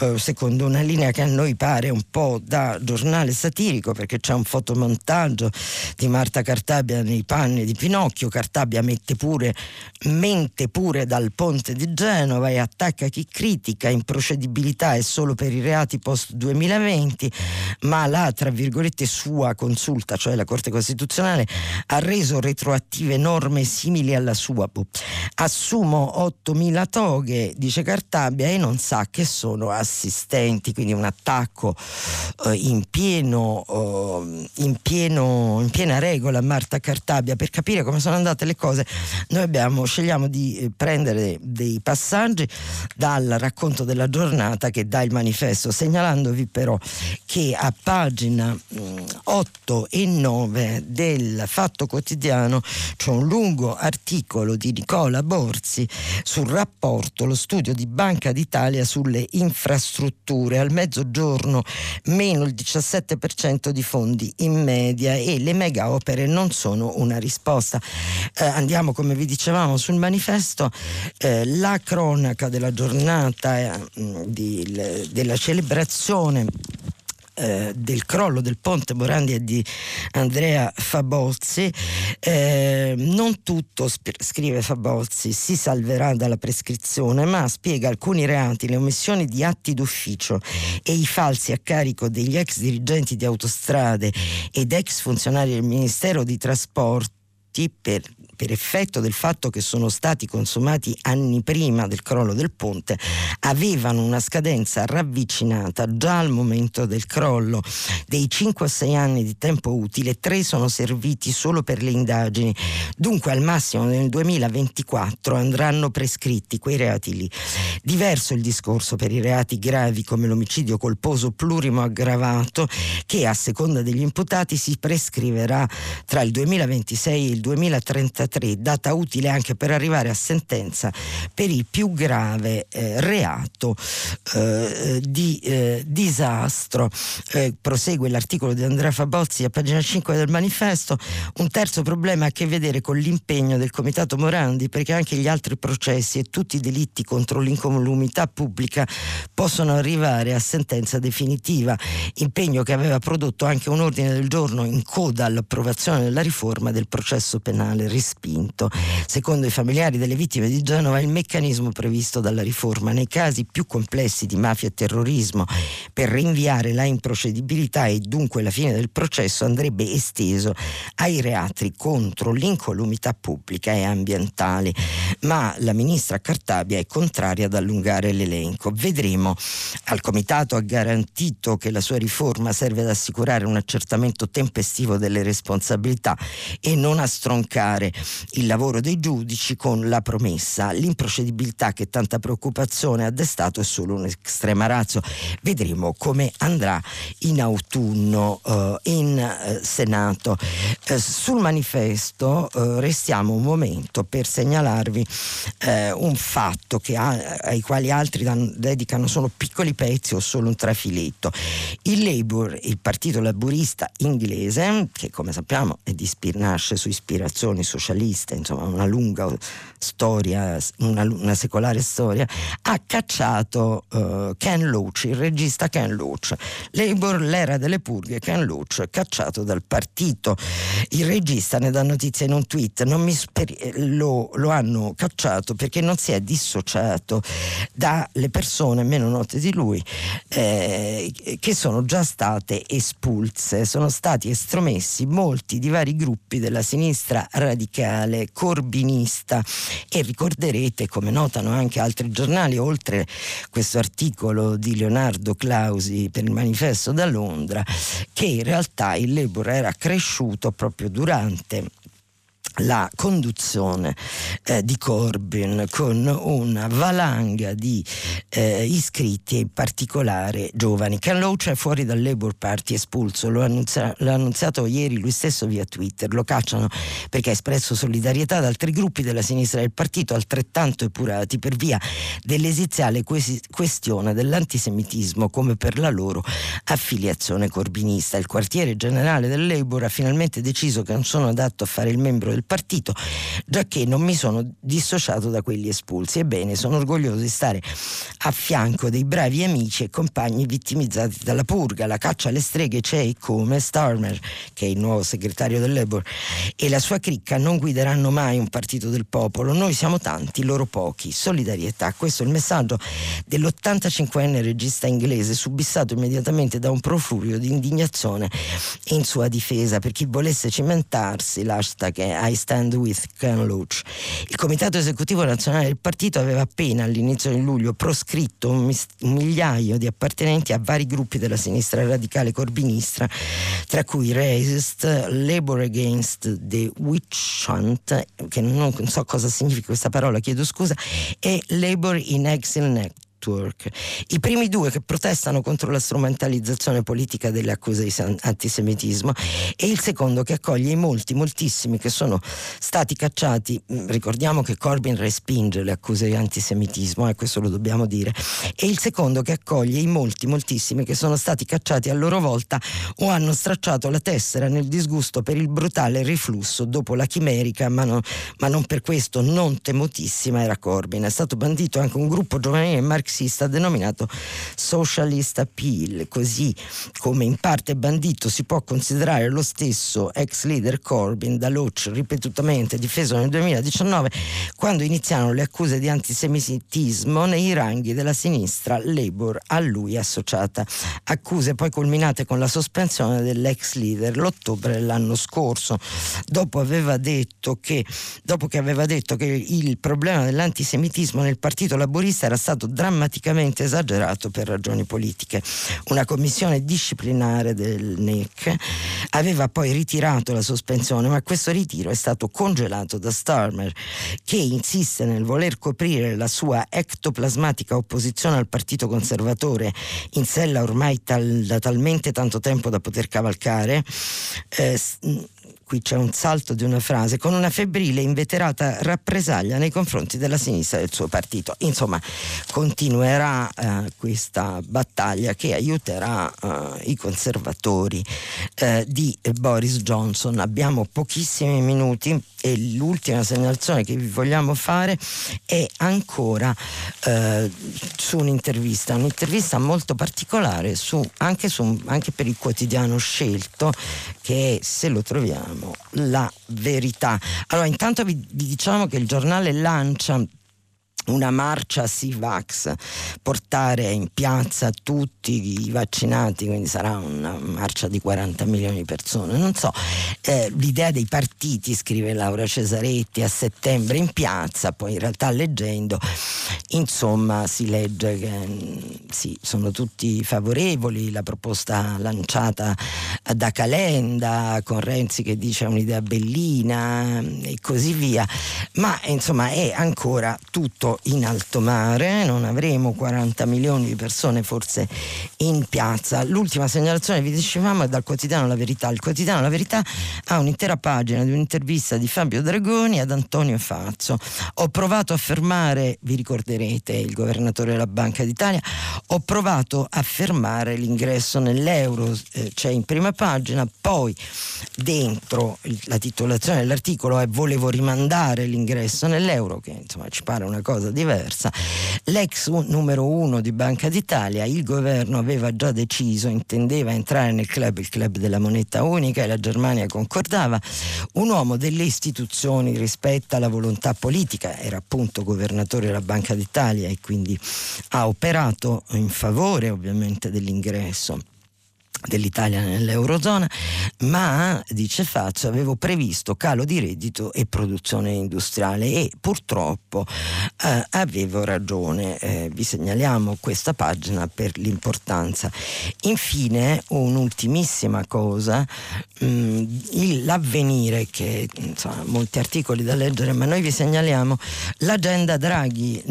eh, secondo una linea che a noi pare un po' da giornale satirico perché c'è un fotomontaggio di Marta Cartabia nei panni di Pinocchio, Cartabia mette pure, mente pure dal ponte di Genova e attacca chi critica, improcedibilità è solo per i reati post 2020, ma la tra virgolette sua consulta, cioè la Corte Costituzionale, ha reso retroattive norme simili alla sua. Assumo 8.000 toghe, dice Cartabia, e non sa che sono assistenti, quindi un attacco eh, in, pieno, eh, in, pieno, in piena regola a Marta Cartabia per capire come sono andate le cose. Noi abbiamo, scegliamo di eh, prendere dei passaggi dal racconto della giornata che dà il manifesto, segnalandovi però che a pagina 8 mm, e 9 del Fatto Quotidiano c'è un lungo articolo di Nicola Borzi sul rapporto, lo studio di Banca d'Italia sulle infrastrutture. Al mezzogiorno meno il 17% di fondi in media e le mega opere non sono una risposta. Eh, andiamo, come vi dicevamo, sul manifesto. Eh, la cronaca della giornata eh, di, della celebrazione eh, del crollo del ponte Morandi e di Andrea Fabozzi. Eh, non tutto, scrive Fabozzi, si salverà dalla prescrizione, ma spiega alcuni reati, le omissioni di atti d'ufficio e i falsi a carico degli ex dirigenti di autostrade ed ex funzionari del Ministero di Trasporti per per effetto del fatto che sono stati consumati anni prima del crollo del ponte, avevano una scadenza ravvicinata già al momento del crollo. Dei 5-6 anni di tempo utile, 3 sono serviti solo per le indagini. Dunque al massimo nel 2024 andranno prescritti quei reati lì. Diverso il discorso per i reati gravi come l'omicidio colposo plurimo aggravato che a seconda degli imputati si prescriverà tra il 2026 e il 2033 3, data utile anche per arrivare a sentenza per il più grave eh, reato eh, di eh, disastro. Eh, prosegue l'articolo di Andrea Fabozzi a pagina 5 del manifesto. Un terzo problema ha a che vedere con l'impegno del Comitato Morandi perché anche gli altri processi e tutti i delitti contro l'incolumità pubblica possono arrivare a sentenza definitiva, impegno che aveva prodotto anche un ordine del giorno in coda all'approvazione della riforma del processo penale respinto. Secondo i familiari delle vittime di Genova, il meccanismo previsto dalla riforma nei casi più complessi di mafia e terrorismo per rinviare la improcedibilità e dunque la fine del processo andrebbe esteso ai reati contro l'incolumità pubblica e ambientale. Ma la ministra Cartabia è contraria ad allungare l'elenco. Vedremo. Al comitato ha garantito che la sua riforma serve ad assicurare un accertamento tempestivo delle responsabilità e non a stroncare il lavoro dei giudici con la promessa. L'improcedibilità che tanta preoccupazione ha destato è solo un'estrema razzo. Vedremo come andrà in autunno eh, in eh, Senato. Eh, sul manifesto eh, restiamo un momento per segnalarvi un fatto ha, ai quali altri dan, dedicano solo piccoli pezzi o solo un trafiletto. Il Labour, il partito laburista inglese, che come sappiamo di, nasce su ispirazioni socialiste, insomma una lunga storia, una, una secolare storia, ha cacciato uh, Ken Loach, il regista Ken Loach. Labour, l'era delle purghe, Ken Loach, cacciato dal partito. Il regista ne dà notizia in un tweet, sper- lo, lo hanno cacciato perché non si è dissociato dalle persone meno note di lui eh, che sono già state espulse, sono stati estromessi molti di vari gruppi della sinistra radicale, corbinista e ricorderete, come notano anche altri giornali, oltre questo articolo di Leonardo Clausi per il manifesto da Londra, che in realtà il Labour era cresciuto proprio durante la conduzione eh, di Corbyn con una valanga di eh, iscritti, in particolare giovani. Ken Loach è fuori dal Labour Party, espulso, lo annunzia, l'ha annunziato ieri lui stesso via Twitter, lo cacciano perché ha espresso solidarietà ad altri gruppi della sinistra del partito altrettanto epurati per via dell'esiziale questione dell'antisemitismo come per la loro affiliazione corbinista. Il quartiere generale del Labour ha finalmente deciso che non sono adatto a fare il membro del partito, già che non mi sono dissociato da quelli espulsi. Ebbene, sono orgoglioso di stare a fianco dei bravi amici e compagni vittimizzati dalla purga. La caccia alle streghe c'è e come Starmer, che è il nuovo segretario del Labour, e la sua cricca non guideranno mai un partito del popolo. Noi siamo tanti, loro pochi. Solidarietà. Questo è il messaggio dell'85enne regista inglese, subissato immediatamente da un profurio di indignazione in sua difesa per chi volesse cimentarsi. L'hashtag è I Stand With Ken Loach. Il Comitato Esecutivo Nazionale del partito aveva appena all'inizio di luglio proscritto un, mis- un migliaio di appartenenti a vari gruppi della sinistra radicale corbinistra, tra cui Raised, Labor Against the Witch Hunt, che non so cosa significa questa parola, chiedo scusa, e Labor in Exile Network Network. I primi due che protestano contro la strumentalizzazione politica delle accuse di antisemitismo e il secondo che accoglie i molti, moltissimi che sono stati cacciati. Mm, ricordiamo che Corbyn respinge le accuse di antisemitismo, eh, questo lo dobbiamo dire, e il secondo che accoglie i molti, moltissimi che sono stati cacciati a loro volta o hanno stracciato la tessera nel disgusto per il brutale riflusso dopo la chimerica, ma, no, ma non per questo non temutissima era Corbyn. È stato bandito anche un gruppo giovanile marxista marxista denominato Socialist Appeal, così come in parte bandito si può considerare lo stesso ex leader Corbyn da Loach ripetutamente difeso nel 2019 quando iniziarono le accuse di antisemitismo nei ranghi della sinistra Labour a lui associata. Accuse poi culminate con la sospensione dell'ex leader l'ottobre dell'anno scorso, dopo, aveva detto che, dopo che aveva detto che il problema dell'antisemitismo nel partito laburista era stato drammaticamente drammaticamente esagerato per ragioni politiche. Una commissione disciplinare del NEC aveva poi ritirato la sospensione, ma questo ritiro è stato congelato da Starmer, che insiste nel voler coprire la sua ectoplasmatica opposizione al Partito Conservatore in sella ormai tal, da talmente tanto tempo da poter cavalcare. Eh, qui c'è un salto di una frase, con una febbrile inveterata rappresaglia nei confronti della sinistra del suo partito. Insomma, continuerà eh, questa battaglia che aiuterà eh, i conservatori eh, di Boris Johnson. Abbiamo pochissimi minuti e l'ultima segnalazione che vi vogliamo fare è ancora eh, su un'intervista, un'intervista molto particolare su, anche, su, anche per il quotidiano scelto che se lo troviamo, la verità. Allora intanto vi, vi diciamo che il giornale lancia una marcia Sivax, portare in piazza tutti i vaccinati, quindi sarà una marcia di 40 milioni di persone. Non so, eh, l'idea dei partiti, scrive Laura Cesaretti, a settembre in piazza, poi in realtà leggendo, insomma si legge che sì, sono tutti favorevoli, la proposta lanciata da Calenda, con Renzi che dice è un'idea bellina e così via, ma insomma è ancora tutto in alto mare, non avremo 40 milioni di persone forse in piazza. L'ultima segnalazione vi dicevamo è dal quotidiano La Verità. Il quotidiano La Verità ha un'intera pagina di un'intervista di Fabio Dragoni ad Antonio Fazzo. Ho provato a fermare, vi ricorderete, il governatore della Banca d'Italia, ho provato a fermare l'ingresso nell'euro, eh, c'è in prima pagina, poi dentro la titolazione dell'articolo è volevo rimandare l'ingresso nell'euro, che insomma ci pare una cosa cosa diversa. L'ex numero uno di Banca d'Italia, il governo aveva già deciso, intendeva entrare nel club, il club della moneta unica e la Germania concordava, un uomo delle istituzioni rispetto alla volontà politica, era appunto governatore della Banca d'Italia e quindi ha operato in favore ovviamente dell'ingresso dell'Italia nell'Eurozona, ma dice Faccia avevo previsto calo di reddito e produzione industriale e purtroppo eh, avevo ragione. Eh, vi segnaliamo questa pagina per l'importanza. Infine un'ultimissima cosa, mh, mm, l'avvenire che insomma, molti articoli da leggere, ma noi vi segnaliamo l'agenda Draghi,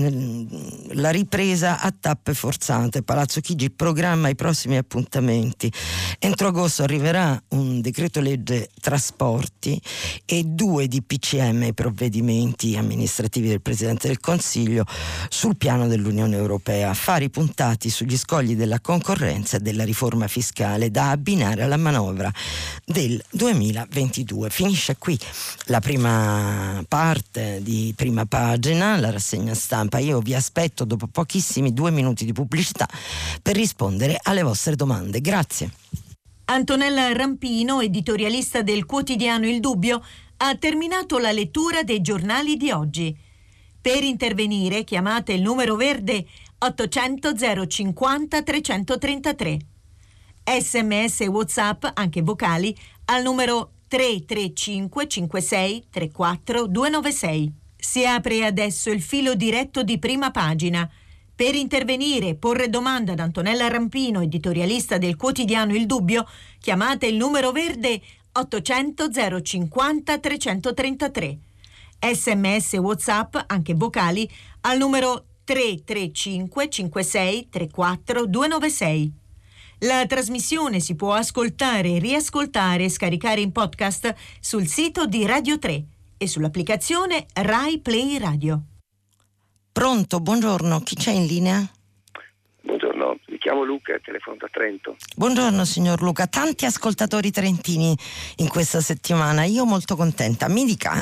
la ripresa a tappe forzate, Palazzo Chigi programma i prossimi appuntamenti Entro agosto arriverà un decreto legge trasporti e due DPCM, provvedimenti amministrativi del Presidente del Consiglio sul piano dell'Unione Europea, affari puntati sugli scogli della concorrenza e della riforma fiscale da abbinare alla manovra del 2022. Finisce qui la prima parte di prima pagina, la rassegna stampa. Io vi aspetto dopo pochissimi due minuti di pubblicità per rispondere alle vostre domande. Grazie. Antonella Rampino, editorialista del quotidiano Il Dubbio, ha terminato la lettura dei giornali di oggi. Per intervenire chiamate il numero verde 800 050 333. Sms e WhatsApp, anche vocali, al numero 335 56 34 296. Si apre adesso il filo diretto di prima pagina. Per intervenire e porre domanda ad Antonella Rampino, editorialista del quotidiano Il Dubbio, chiamate il numero verde 800 050 333. Sms WhatsApp, anche vocali, al numero 335 56 34 296. La trasmissione si può ascoltare, riascoltare e scaricare in podcast sul sito di Radio 3 e sull'applicazione Rai Play Radio. Pronto, buongiorno, chi c'è in linea? Buongiorno, mi chiamo Luca telefono da Trento. Buongiorno signor Luca, tanti ascoltatori trentini in questa settimana, io molto contenta, mi dica.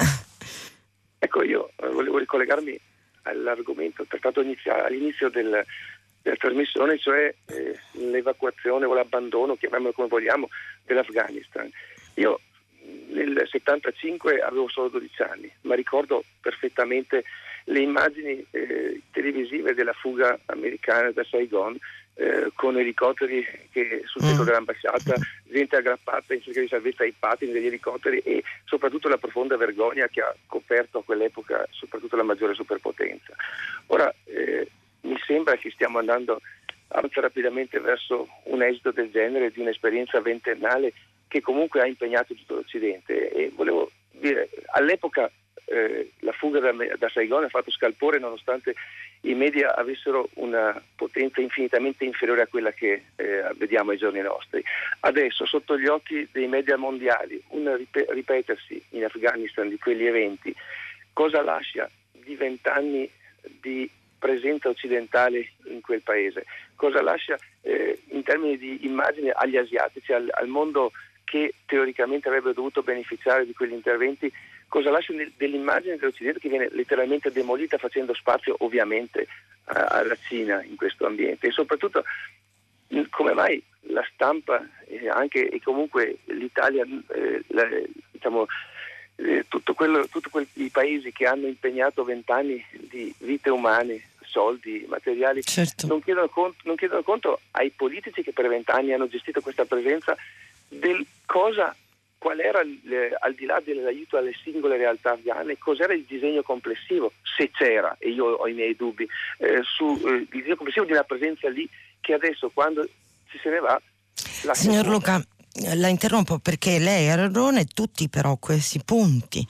Ecco, io eh, volevo ricollegarmi all'argomento trattato all'inizio del, della trasmissione, cioè eh, l'evacuazione o l'abbandono, chiamiamolo come vogliamo, dell'Afghanistan. Io nel 75 avevo solo 12 anni, ma ricordo perfettamente le immagini eh, televisive della fuga americana da Saigon eh, con elicotteri che sul tetto mm. dell'ambasciata, gente aggrappata in cerca di salvezza ai patini degli elicotteri e soprattutto la profonda vergogna che ha coperto a quell'epoca soprattutto la maggiore superpotenza. Ora eh, mi sembra che stiamo andando avanti rapidamente verso un esito del genere di un'esperienza ventennale che comunque ha impegnato tutto l'Occidente e volevo dire all'epoca eh, la fuga da, da, Saigon ha fatto scalpore nonostante i media avessero una potenza infinitamente inferiore a quella che eh, vediamo ai giorni nostri. Adesso, sotto gli occhi dei media mondiali, un ripetersi in Afghanistan di quegli eventi, cosa lascia di vent'anni di presenza occidentale in quel paese? Cosa lascia eh, in termini di immagine agli asiatici, al, al mondo che teoricamente avrebbe dovuto beneficiare di quegli interventi? Cosa lascia dell'immagine dell'Occidente che viene letteralmente demolita facendo spazio ovviamente alla Cina in questo ambiente e soprattutto come mai la stampa anche, e comunque l'Italia, eh, la, diciamo, eh, tutto quello, tutti i paesi che hanno impegnato vent'anni di vite umane, soldi, materiali, certo. non, chiedono conto, non chiedono conto ai politici che per vent'anni hanno gestito questa presenza del cosa qual era, eh, al di là dell'aiuto alle singole realtà afghane, cos'era il disegno complessivo, se c'era, e io ho i miei dubbi, eh, sul eh, disegno complessivo di una presenza lì che adesso quando ci se ne va... Signor Luca, la interrompo perché lei ha ragione, tutti però questi punti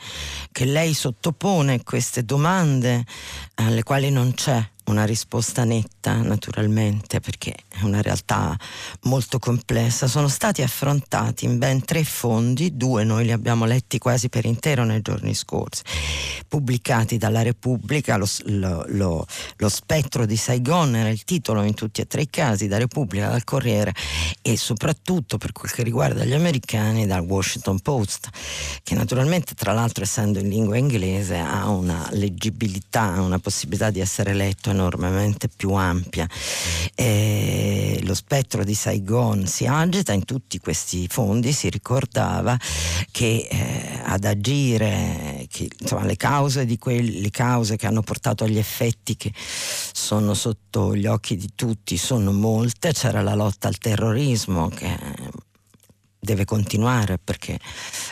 che lei sottopone, queste domande alle quali non c'è una risposta netta naturalmente perché è una realtà molto complessa, sono stati affrontati in ben tre fondi, due noi li abbiamo letti quasi per intero nei giorni scorsi, pubblicati dalla Repubblica, lo, lo, lo, lo spettro di Saigon era il titolo in tutti e tre i casi, da Repubblica, dal Corriere e soprattutto per quel che riguarda gli americani dal Washington Post, che naturalmente tra l'altro essendo in lingua inglese ha una leggibilità, una possibilità di essere letto enormemente più ampia. E lo spettro di Saigon si agita in tutti questi fondi, si ricordava che eh, ad agire, che insomma, le, cause di quelli, le cause che hanno portato agli effetti che sono sotto gli occhi di tutti sono molte, c'era la lotta al terrorismo che deve continuare perché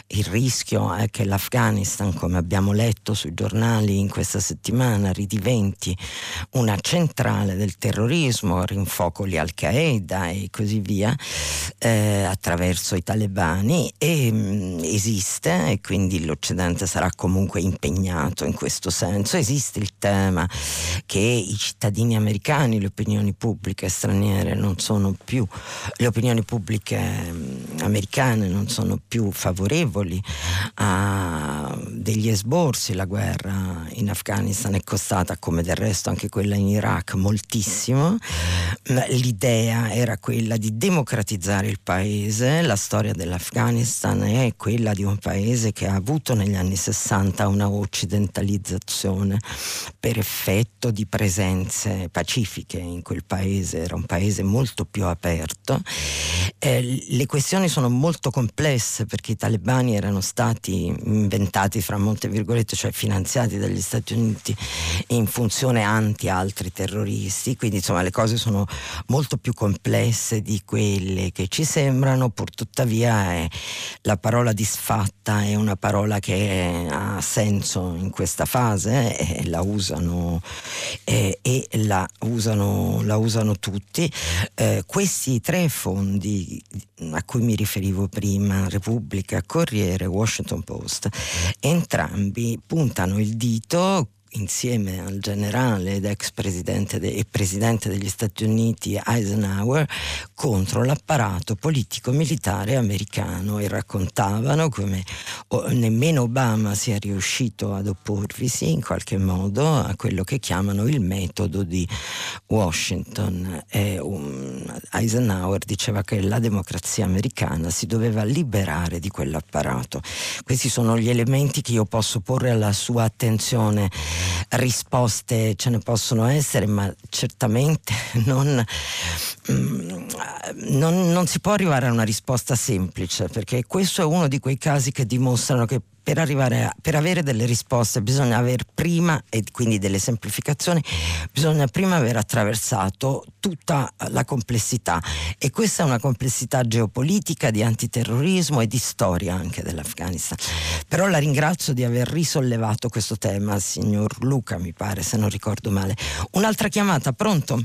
il rischio è che l'Afghanistan, come abbiamo letto sui giornali in questa settimana, ridiventi una centrale del terrorismo, rinfocoli Al-Qaeda e così via, eh, attraverso i talebani e mh, mm, esiste e quindi l'Occidente sarà comunque impegnato in questo senso. Esiste il tema che i cittadini americani, le opinioni pubbliche straniere non sono più, le opinioni pubbliche americane mm, americane non sono più favorevoli a degli esborsi, la guerra in Afghanistan è costata come del resto anche quella in Iraq moltissimo, l'idea era quella di democratizzare il paese, la storia dell'Afghanistan è quella di un paese che ha avuto negli anni 60 una occidentalizzazione per effetto di presenze pacifiche in quel paese, era un paese molto più aperto. Eh, le questioni sono molto complesse perché i talebani erano stati inventati fra molte virgolette, cioè finanziati dagli Stati Uniti in funzione anti altri terroristi, quindi insomma le cose sono molto più complesse di quelle che ci sembrano, pur tuttavia è, la parola disfatta è una parola che ha senso in questa fase eh, e la usano, eh, e la usano, la usano tutti. Eh, questi tre fondi a cui mi riferivo prima, Repubblica, Corriere, Washington Post, entrambi puntano il dito insieme al generale ed ex presidente de- e presidente degli Stati Uniti Eisenhower contro l'apparato politico-militare americano e raccontavano come oh, nemmeno Obama sia riuscito ad opporvisi in qualche modo a quello che chiamano il metodo di Washington. E, um, Eisenhower diceva che la democrazia americana si doveva liberare di quell'apparato. Questi sono gli elementi che io posso porre alla sua attenzione risposte ce ne possono essere, ma certamente non, mm, non, non, si può arrivare a una risposta semplice, perché questo è uno di quei casi che dimostrano che per, arrivare a, per avere delle risposte bisogna aver prima, e quindi delle semplificazioni, bisogna prima aver attraversato tutta la complessità e questa è una complessità geopolitica, di antiterrorismo e di storia anche dell'Afghanistan. Però la ringrazio di aver risollevato questo tema, signor Luca, mi pare, se non ricordo male. Un'altra chiamata, pronto?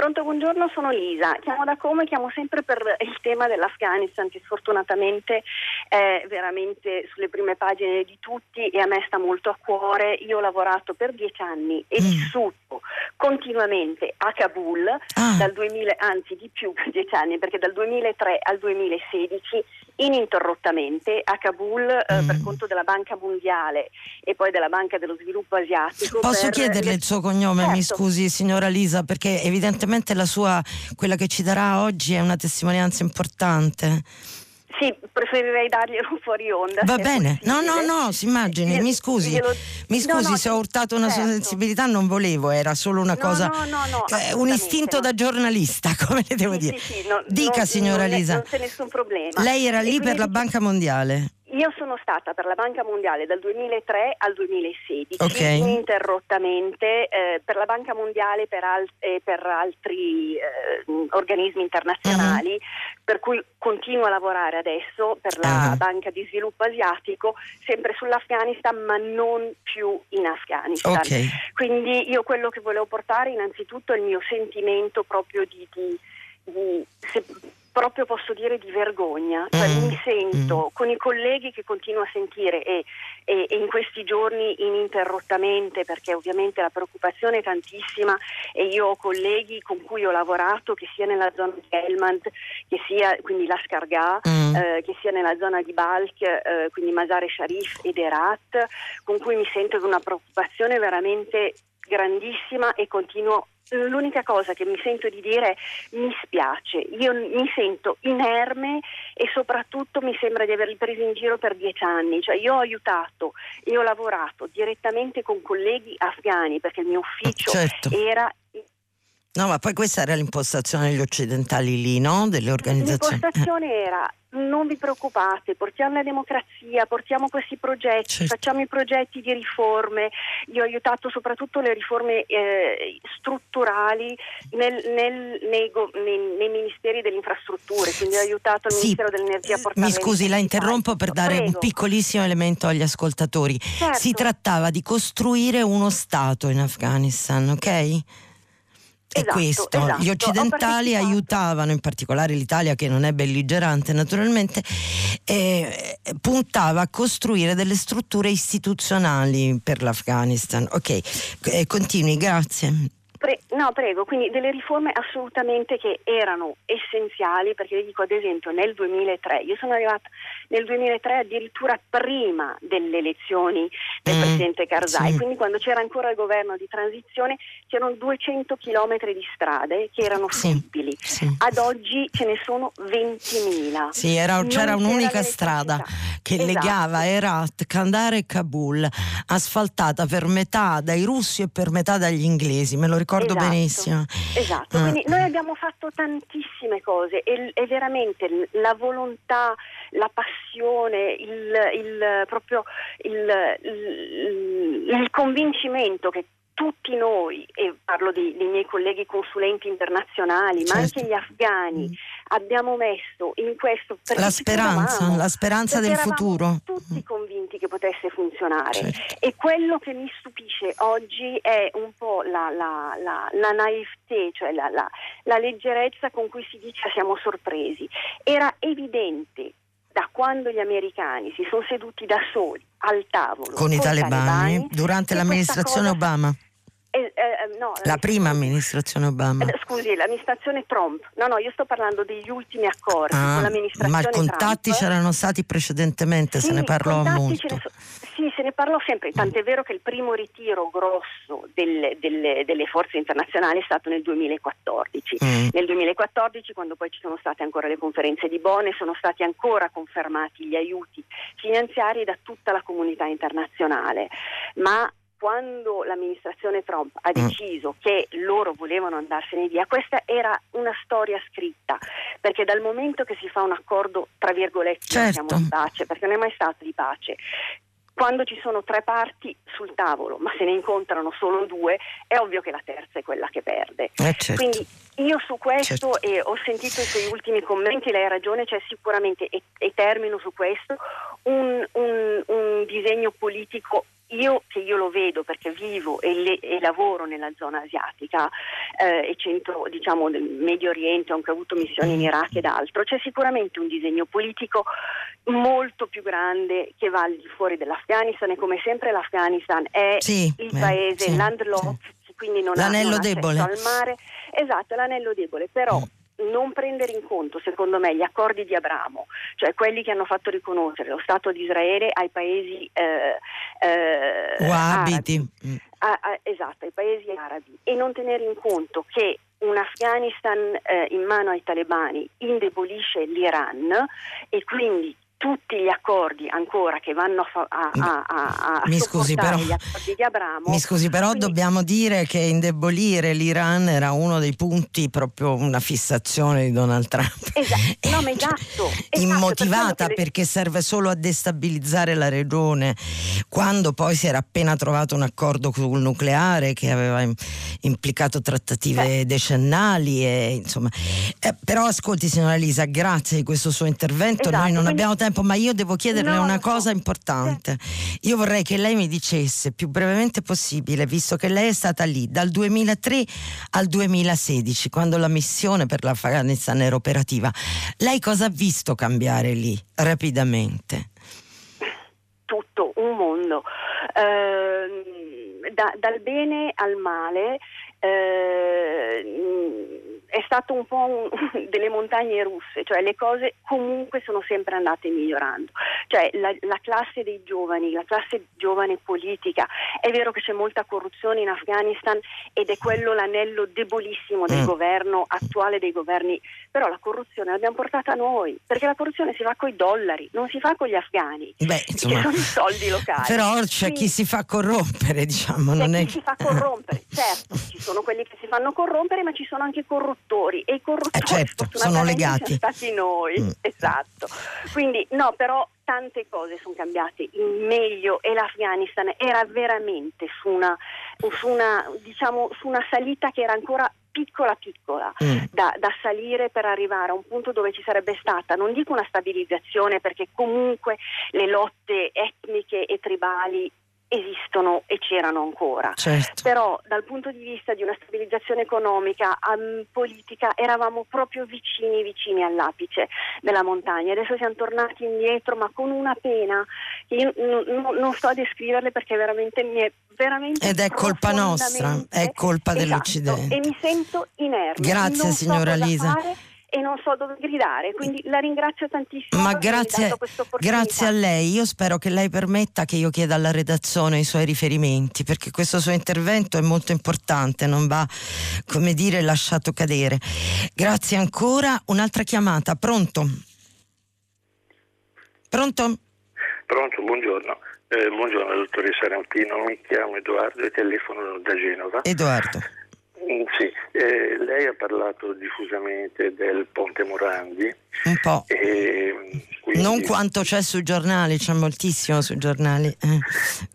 Pronto, buongiorno, sono Lisa. Chiamo da Como e chiamo sempre per il tema dell'Afghanistan che sfortunatamente è veramente sulle prime pagine di tutti e a me sta molto a cuore. Io ho lavorato per dieci anni e mm. vissuto continuamente a Kabul ah. dal 2000, anzi di più per dieci anni, perché dal 2003 al 2016 ininterrottamente a Kabul eh, mm. per conto della Banca Mondiale e poi della Banca dello Sviluppo Asiatico. Posso chiederle il suo cognome, certo. mi scusi signora Lisa, perché evidentemente la sua, quella che ci darà oggi è una testimonianza importante. Sì, preferirei darglielo fuori onda. Va bene, no, no, no, si immagini, mi scusi, glielo... mi scusi no, no, se ho urtato una certo. sua sensibilità, non volevo, era solo una no, cosa, eh, un istinto da giornalista, come le devo sì, dire. Sì, sì, Dica signora Lisa, non c'è nessun problema. Lei era lì per la Banca Mondiale? Io sono stata per la Banca Mondiale dal 2003 al 2016 okay. ininterrottamente eh, per la Banca Mondiale per, al- e per altri eh, organismi internazionali, uh-huh. per cui continuo a lavorare adesso per la uh-huh. Banca di Sviluppo Asiatico, sempre sull'Afghanistan ma non più in Afghanistan. Okay. Quindi io quello che volevo portare innanzitutto è il mio sentimento proprio di, di, di se, proprio posso dire di vergogna, cioè, mm. mi sento mm. con i colleghi che continuo a sentire e, e, e, in questi giorni ininterrottamente perché ovviamente la preoccupazione è tantissima e io ho colleghi con cui ho lavorato che sia nella zona di Helmand, che sia quindi la Scargà, mm. eh, che sia nella zona di Balk, eh, quindi Masare Sharif ed Erat, con cui mi sento di una preoccupazione veramente grandissima e continuo l'unica cosa che mi sento di dire è mi spiace, io mi sento inerme e soprattutto mi sembra di averli presi in giro per dieci anni, cioè io ho aiutato e ho lavorato direttamente con colleghi afghani perché il mio ufficio certo. era No, ma poi questa era l'impostazione degli occidentali lì, no? Delle organizzazioni. L'impostazione era non vi preoccupate, portiamo la democrazia, portiamo questi progetti, certo. facciamo i progetti di riforme. Io ho aiutato soprattutto le riforme eh, strutturali nel, nel, nei, nei, nei, ministeri delle infrastrutture, quindi ho aiutato il sì. Ministero dell'Energia a portare Mi scusi, la interrompo per dare Prego. un piccolissimo elemento agli ascoltatori. Certo. Si trattava di costruire uno Stato in Afghanistan, ok? È esatto, questo, esatto. gli occidentali aiutavano, in particolare l'Italia che non è belligerante naturalmente, eh, puntava a costruire delle strutture istituzionali per l'Afghanistan. Ok, eh, continui, grazie. Pre- no, prego, quindi delle riforme assolutamente che erano essenziali, perché vi dico ad esempio nel 2003, io sono arrivata nel 2003 addirittura prima delle elezioni del mm, Presidente Karzai, sì. quindi quando c'era ancora il governo di transizione c'erano 200 chilometri di strade che erano fruibili, sì, sì. ad oggi ce ne sono 20.000. Sì, era, c'era un'unica strada che esatto. legava Herat, Kandahar e Kabul, asfaltata per metà dai russi e per metà dagli inglesi, me lo ricordo esatto. benissimo. Esatto, mm. quindi noi abbiamo fatto tantissime cose e, e veramente la volontà, la passione, il, il proprio il, il, il convincimento che tutti noi, e parlo dei, dei miei colleghi consulenti internazionali, certo. ma anche gli afghani, abbiamo messo in questo la speranza, la speranza del futuro. Tutti mm. convinti che potesse funzionare. Certo. E quello che mi stupisce oggi è un po' la, la, la, la naivete, cioè la, la leggerezza con cui si dice siamo sorpresi. Era evidente da quando gli americani si sono seduti da soli al tavolo con, i talebani, talebani durante l'amministrazione cosa... Obama eh, eh, no, la prima amministrazione Obama. Eh, scusi, l'amministrazione Trump. No, no, io sto parlando degli ultimi accordi ah, con l'amministrazione Ma i contatti Trump. c'erano stati precedentemente, sì, se ne parlò molto. Ne so, sì, se ne parlò sempre, tant'è vero che il primo ritiro grosso delle, delle, delle forze internazionali è stato nel 2014. Mm. Nel 2014, quando poi ci sono state ancora le conferenze di Bonn, sono stati ancora confermati gli aiuti finanziari da tutta la comunità internazionale. Ma quando l'amministrazione Trump ha mm. deciso che loro volevano andarsene via, questa era una storia scritta, perché dal momento che si fa un accordo, tra virgolette, certo. siamo di pace, perché non è mai stato di pace, quando ci sono tre parti sul tavolo, ma se ne incontrano solo due, è ovvio che la terza è quella che perde. Eh certo. Quindi io su questo, certo. e ho sentito i suoi ultimi commenti, lei ha ragione, c'è sicuramente, e, e termino su questo, un, un, un disegno politico io che io lo vedo perché vivo e, le, e lavoro nella zona asiatica eh, e centro diciamo del Medio Oriente, ho anche avuto missioni in Iraq ed altro, c'è sicuramente un disegno politico molto più grande che va al di fuori dell'Afghanistan e come sempre l'Afghanistan è sì, il paese sì, landlocked, sì. quindi non l'anello ha, non debole. al mare. Esatto, l'anello debole, però mm non prendere in conto, secondo me, gli accordi di Abramo, cioè quelli che hanno fatto riconoscere lo Stato di Israele ai paesi eh, eh, arabi, a, a, esatto, ai paesi arabi, e non tenere in conto che un Afghanistan eh, in mano ai talebani indebolisce l'Iran e quindi tutti gli accordi ancora che vanno a, a, a, a mi scusi però, gli accordi di Abramo. Mi scusi, però quindi, dobbiamo dire che indebolire l'Iran era uno dei punti, proprio una fissazione di Donald Trump. Esatto, no, ma esatto, esatto Immotivata per perché serve solo a destabilizzare la regione, quando poi si era appena trovato un accordo sul nucleare che aveva implicato trattative Beh. decennali. E, insomma. Eh, però ascolti signora Elisa, grazie di questo suo intervento, esatto, noi non quindi, abbiamo tempo tempo, ma io devo chiederle no, una cosa importante. Io vorrei che lei mi dicesse più brevemente possibile, visto che lei è stata lì dal 2003 al 2016, quando la missione per l'Afghanistan era operativa. Lei cosa ha visto cambiare lì rapidamente? Tutto, un mondo. Eh, da, dal bene al male. Eh, è stato un po' un, delle montagne russe, cioè le cose comunque sono sempre andate migliorando. Cioè la, la, classe dei giovani, la classe giovane politica, è vero che c'è molta corruzione in Afghanistan ed è quello l'anello debolissimo del mm. governo attuale dei governi, però la corruzione l'abbiamo portata noi, perché la corruzione si fa con i dollari, non si fa con gli afghani, Beh, insomma, che sono i soldi locali. Però c'è Quindi, chi si fa corrompere, diciamo. Non chi è... si fa corrompere certo, ci sono quelli che si fanno corrompere, ma ci sono anche corruttori e i corruttori eh certo, sono legati. siamo stati noi, mm. esatto. Quindi no, però tante cose sono cambiate in meglio e l'Afghanistan era veramente su una, su una, diciamo, su una salita che era ancora piccola piccola mm. da, da, salire per arrivare a un punto dove ci sarebbe stata, non dico una stabilizzazione perché comunque le lotte etniche e tribali esistono e c'erano ancora. Certo. Però dal punto di vista di una stabilizzazione economica, um, politica, eravamo proprio vicini, vicini all'apice della montagna. Adesso siamo tornati indietro, ma con una pena che io n- n- non sto a descriverle perché veramente mi è veramente Ed è colpa nostra, è colpa esatto, dell'Occidente. E mi sento inerme. Grazie non signora so Lisa. Fare, e non so dove gridare, quindi la ringrazio tantissimo. Ma grazie, grazie a lei, io spero che lei permetta che io chieda alla redazione i suoi riferimenti, perché questo suo intervento è molto importante, non va, come dire, lasciato cadere. Grazie ancora, un'altra chiamata, pronto? Pronto? Pronto, buongiorno. Eh, buongiorno dottoressa Rampino, mi chiamo Edoardo e telefono da Genova. Edoardo. Mm, sì, eh, lei ha parlato diffusamente del Ponte Morandi. Un po'. E, quindi... Non quanto c'è sui giornali, c'è moltissimo sui giornali. Eh.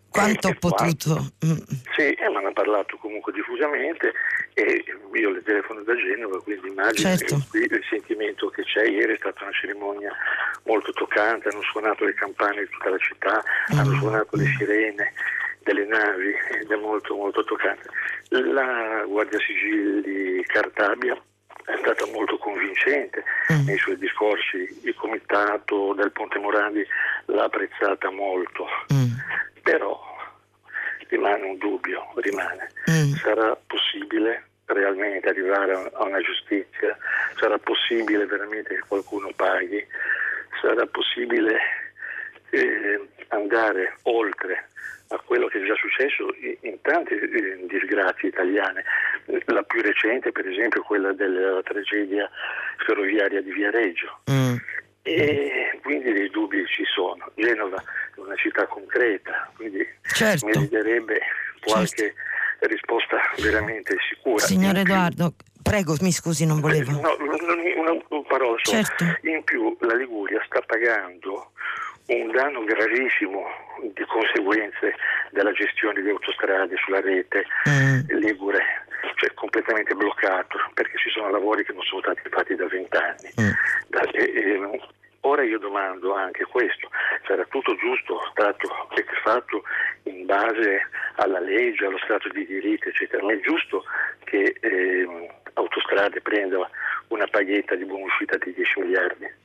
Quanto ho potuto. Mm. Sì, eh, ma ne ha parlato comunque diffusamente e io le telefono da Genova, quindi immagino certo. che il sentimento che c'è ieri è stata una cerimonia molto toccante, hanno suonato le campane di tutta la città, mm. hanno suonato le sirene delle navi ed è molto molto toccante. La Guardia Sigilli Cartabia è stata molto convincente mm. nei suoi discorsi, il comitato del Ponte Morandi l'ha apprezzata molto, mm. però rimane un dubbio, rimane. Mm. Sarà possibile realmente arrivare a una giustizia? Sarà possibile veramente che qualcuno paghi? Sarà possibile eh, andare oltre a quello che è già successo in tante eh, disgrazie italiane. La più recente, per esempio, quella della tragedia ferroviaria di Viareggio. Mm. E quindi dei dubbi ci sono. Genova è una città concreta, quindi certo. meriterebbe qualche certo. risposta veramente sicura. Signor Edoardo, prego, mi scusi, non volevo. No, una, parola sola. Certo. In più la Liguria sta pagando un danno gravissimo di conseguenze della gestione di autostrade sulla rete mm. Ligure, cioè completamente bloccato perché ci sono lavori che non sono stati fatti da vent'anni. Mm. ora io domando anche questo, sarà tutto giusto stato fatto in base alla legge, allo Stato di diritto, eccetera, ma è giusto che eh, Autostrade prenda una paghetta di buonuscita di 10 miliardi?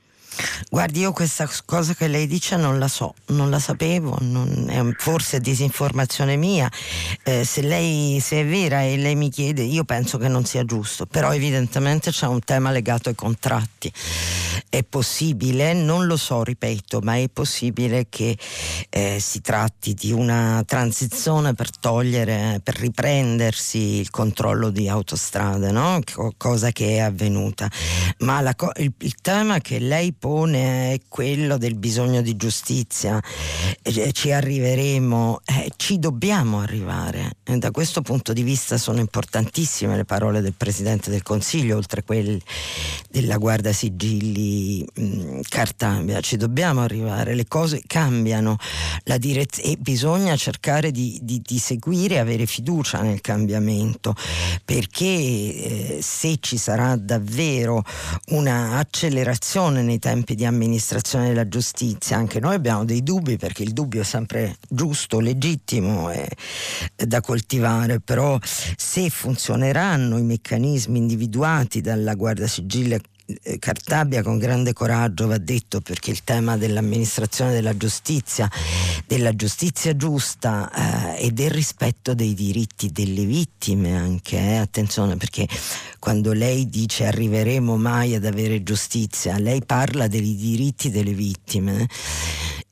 Guardi, io questa cosa che lei dice non la so, non la sapevo, non è forse disinformazione mia. Eh, se lei se è vera e lei mi chiede, io penso che non sia giusto, però evidentemente c'è un tema legato ai contratti. È possibile, non lo so, ripeto, ma è possibile che eh, si tratti di una transizione per togliere, per riprendersi il controllo di autostrade, no? cosa che è avvenuta. Ma la, il, il tema che lei pone è quello del bisogno di giustizia, eh, ci arriveremo, eh, ci dobbiamo arrivare. E da questo punto di vista sono importantissime le parole del Presidente del Consiglio, oltre a quelle della Guardia Sigilli mh, mm, Cartabia, ci dobbiamo arrivare, le cose cambiano direz- e bisogna cercare di, di, di seguire e avere fiducia nel cambiamento, perché eh, se ci sarà davvero una accelerazione nei tempi di amministrazione della giustizia. Anche noi abbiamo dei dubbi perché il dubbio è sempre giusto, legittimo e da coltivare, però se funzioneranno i meccanismi individuati dalla Guardia Sigille eh, Cartabia con grande coraggio va detto perché il tema dell'amministrazione della giustizia, della giustizia giusta eh, e del rispetto dei diritti delle vittime anche, eh, attenzione perché quando lei dice arriveremo mai ad avere giustizia, lei parla dei diritti delle vittime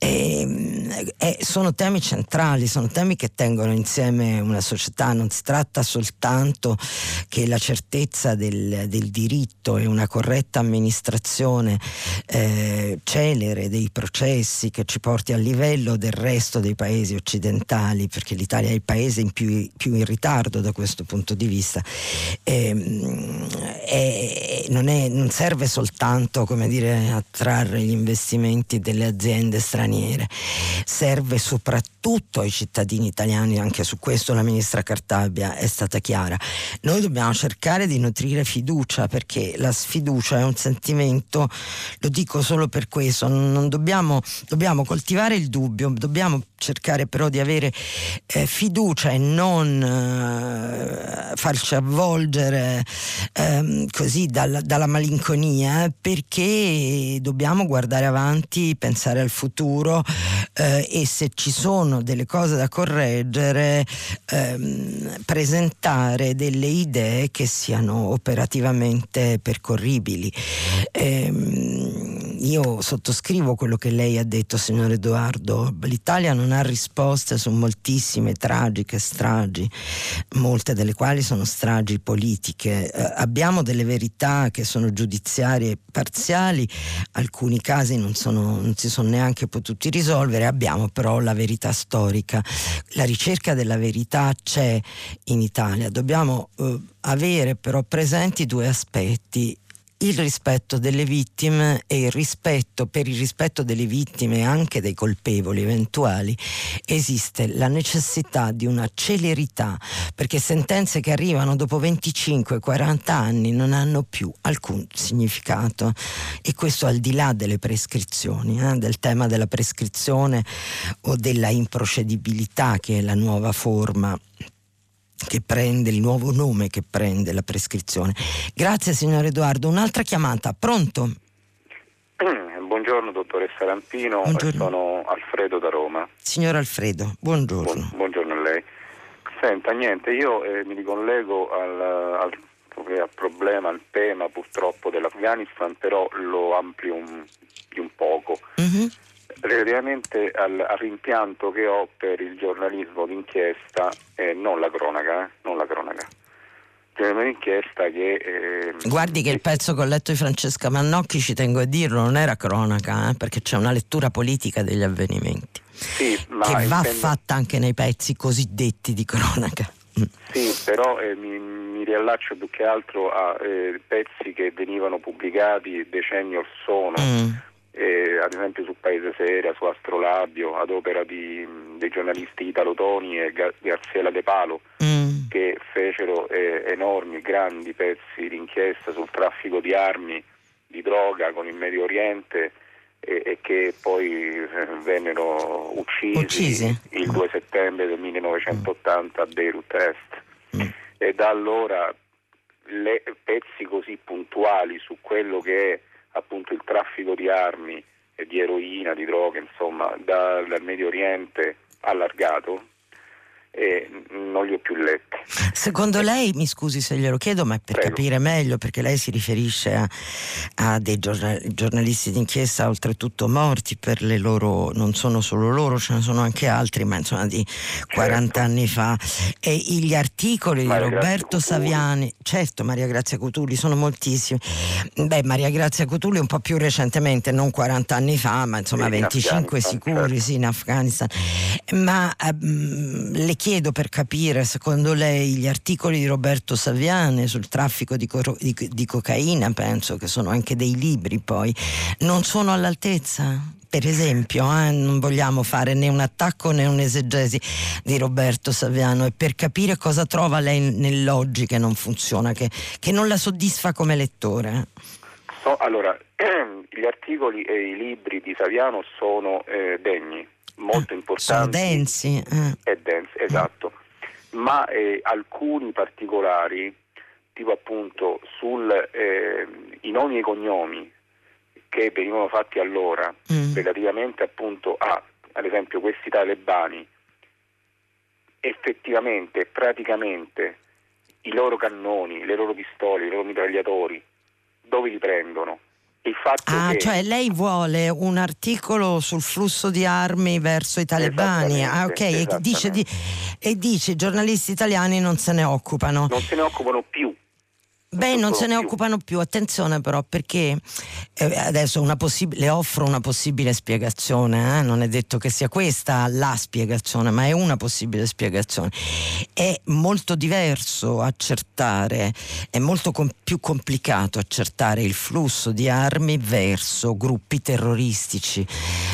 E, e sono temi centrali, sono temi che tengono insieme una società, non si tratta soltanto che la certezza del, del diritto e una corretta amministrazione eh, celere dei processi che ci porti a livello del resto dei paesi occidentali, perché l'Italia è il paese in più, più in ritardo da questo punto di vista. Eh, eh, non, è, non serve soltanto come dire, attrarre gli investimenti delle aziende straniere, serve soprattutto ai cittadini italiani, anche su questo la ministra Cartabia è stata chiara. Noi dobbiamo cercare di nutrire fiducia perché la sfiducia è un sentimento, lo dico solo per questo, non dobbiamo, dobbiamo coltivare il dubbio, dobbiamo cercare però di avere eh, fiducia e non eh, farci avvolgere eh, così dalla, dalla malinconia perché dobbiamo guardare avanti, pensare al futuro eh, e se ci sono delle cose da correggere ehm, presentare delle idee che siano operativamente percorribili. Ehm, io sottoscrivo quello che lei ha detto, signor Edoardo. L'Italia non ha risposte su moltissime tragiche stragi, molte delle quali sono stragi politiche. Eh, abbiamo delle verità che sono giudiziarie parziali, alcuni casi non, sono, non si sono neanche potuti risolvere, abbiamo però la verità storica. La ricerca della verità c'è in Italia. Dobbiamo eh, avere però presenti due aspetti il rispetto delle vittime e il rispetto, per il rispetto delle vittime e anche dei colpevoli eventuali, esiste la necessità di una celerità, perché sentenze che arrivano dopo 25-40 anni non hanno più alcun significato. E questo al di là delle prescrizioni, eh, del tema della prescrizione o della improcedibilità che è la nuova forma che prende il nuovo nome che prende la prescrizione. Grazie signor Edoardo. Un'altra chiamata, pronto? Buongiorno dottoressa Rampino, buongiorno. sono Alfredo da Roma. Signor Alfredo, buongiorno. Buon, buongiorno a lei. Senta, niente, io eh, mi ricollego al, al, al, problema, al tema purtroppo dell'Afghanistan, però lo amplio un, di un poco. Mm-hmm relativamente al, al, rimpianto che ho per il giornalismo d'inchiesta, eh, non la cronaca, eh, non la cronaca. Un'inchiesta che. Eh, Guardi che il pezzo che ho letto di Francesca Mannocchi, ci tengo a dirlo, non era cronaca, eh, perché c'è una lettura politica degli avvenimenti. Sì, che va intendo... fatta anche nei pezzi cosiddetti di cronaca. Mm. Sì, però eh, mi, mi, riallaccio più che altro a eh, pezzi che venivano pubblicati decenni or sono. Mm eh, ad esempio su Paese Seria, su Astrolabio, ad opera di, dei giornalisti Italo Toni e Gar- Garziela De Palo, mm. che fecero eh, enormi, grandi pezzi di inchiesta sul traffico di armi, di droga con il Medio Oriente e, e che poi eh, vennero uccisi, uccisi, il 2 settembre del 1980 a Beirut Est. Mm. E da allora le, pezzi così puntuali su quello che è appunto il traffico di armi di eroina, di droga, insomma, dal Medio Oriente allargato e non li ho più letti. Secondo lei, mi scusi se glielo chiedo, ma per Prego. capire meglio, perché lei si riferisce a, a dei giornalisti d'inchiesta oltretutto morti per le loro, non sono solo loro, ce ne sono anche altri, ma insomma di 40 certo. anni fa. E gli articoli Maria di Roberto Saviani, certo Maria Grazia Cutulli, sono moltissimi. Beh, Maria Grazia Cutulli un po' più recentemente, non 40 anni fa, ma insomma in 25 sicuri, certo. sì, in Afghanistan. Ma um, le chiedo per capire, secondo lei, gli articoli di Roberto Saviane sul traffico di, coro- di, di cocaina, penso che sono anche dei libri poi, non sono all'altezza? per esempio, eh, non vogliamo fare né un attacco né un'esegesi di Roberto Saviano e per capire cosa trova lei nell'oggi che non funziona, che, che non la soddisfa come lettore. So, allora, gli articoli e i libri di Saviano sono eh, degni, molto importanti. Sono densi. Eh. È densi, esatto. Ma eh, alcuni particolari, tipo appunto sui eh, nomi e i cognomi che venivano fatti allora, mm. relativamente appunto a, ad esempio, questi talebani, effettivamente, praticamente, i loro cannoni, le loro pistole, i loro mitragliatori, dove li prendono? Il fatto ah, che... cioè lei vuole un articolo sul flusso di armi verso i talebani. Ah, ok, e dice, di, e dice i giornalisti italiani non se ne occupano. Non se ne occupano più. Beh, non se ne più. occupano più, attenzione però perché eh, adesso possib- le offro una possibile spiegazione, eh? non è detto che sia questa la spiegazione, ma è una possibile spiegazione. È molto diverso accertare, è molto com- più complicato accertare il flusso di armi verso gruppi terroristici,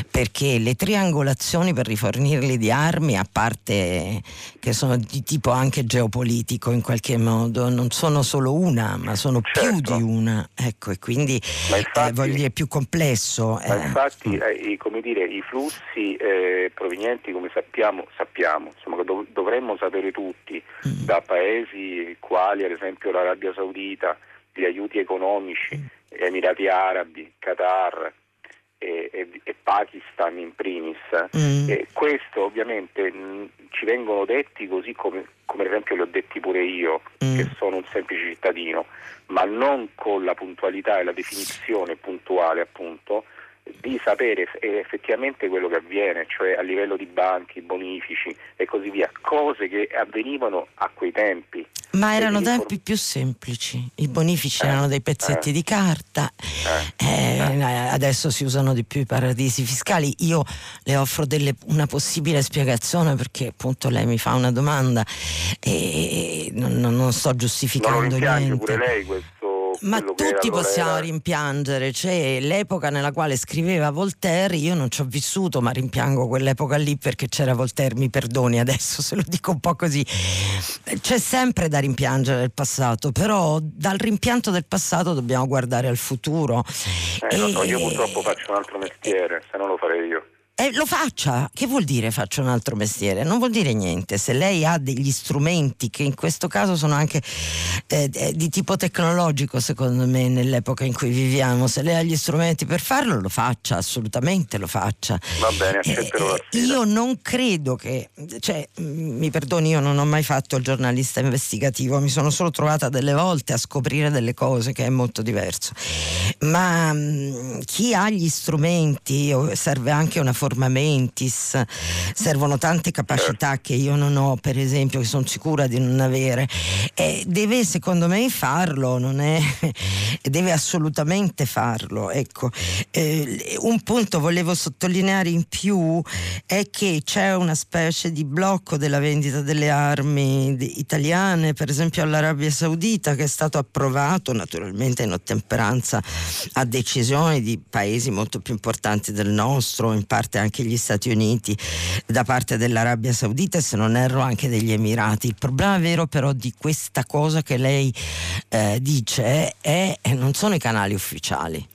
perché le triangolazioni per rifornirli di armi, a parte che sono di tipo anche geopolitico in qualche modo, non sono solo una ma sono certo. più di una, ecco, e quindi eh, infatti, eh, voglio dire, è più complesso. Ma eh. infatti, eh, come dire, i flussi eh, provenienti, come sappiamo, sappiamo insomma, dov- dovremmo sapere tutti, mm. da paesi quali ad esempio l'Arabia Saudita, gli aiuti economici, mm. Emirati Arabi, Qatar, e, e, e, Pakistan in primis. Mm. questo ovviamente mh, ci vengono detti così come, come ad esempio li ho detti pure io, mm. che sono un semplice cittadino, ma non con la puntualità e la definizione puntuale appunto di sapere effettivamente quello che avviene, cioè a livello di banchi, bonifici e così via, cose che avvenivano a quei tempi. Ma erano tempi più semplici, i bonifici eh, erano dei pezzetti eh, di carta, eh, eh, eh, adesso si usano di più i paradisi fiscali. Io le offro delle, una possibile spiegazione perché appunto lei mi fa una domanda e non, non sto giustificando non niente. pure lei questo ma tutti possiamo rimpiangere, cioè l'epoca nella quale scriveva Voltaire, io non ci ho vissuto, ma rimpiango quell'epoca lì perché c'era Voltaire, mi perdoni adesso se lo dico un po' così. C'è sempre da rimpiangere il passato, però dal rimpianto del passato dobbiamo guardare al futuro. Eh, e... so, io purtroppo faccio un altro mestiere, se no lo farei io. Eh, lo faccia, che vuol dire faccio un altro mestiere? Non vuol dire niente, se lei ha degli strumenti che in questo caso sono anche eh, eh, di tipo tecnologico secondo me nell'epoca in cui viviamo, se lei ha gli strumenti per farlo lo faccia, assolutamente lo faccia. Va bene, accetterò eh, Io non credo che, cioè mi perdoni, io non ho mai fatto il giornalista investigativo, mi sono solo trovata delle volte a scoprire delle cose che è molto diverso, ma mh, mm, chi ha gli strumenti serve anche una formazione forma mentis, servono tante capacità che io non ho, per esempio, che sono sicura di non avere. E deve secondo me farlo, non è, deve assolutamente farlo. Ecco. Eh, un punto volevo sottolineare in più è che c'è una specie di blocco della vendita delle armi italiane, per esempio all'Arabia Saudita, che è stato approvato naturalmente in ottemperanza a decisioni di paesi molto più importanti del nostro, in parte parte anche gli Stati Uniti, da parte dell'Arabia Saudita e se non erro anche degli Emirati. Il problema vero però di questa cosa che lei eh, dice è, è non sono i canali ufficiali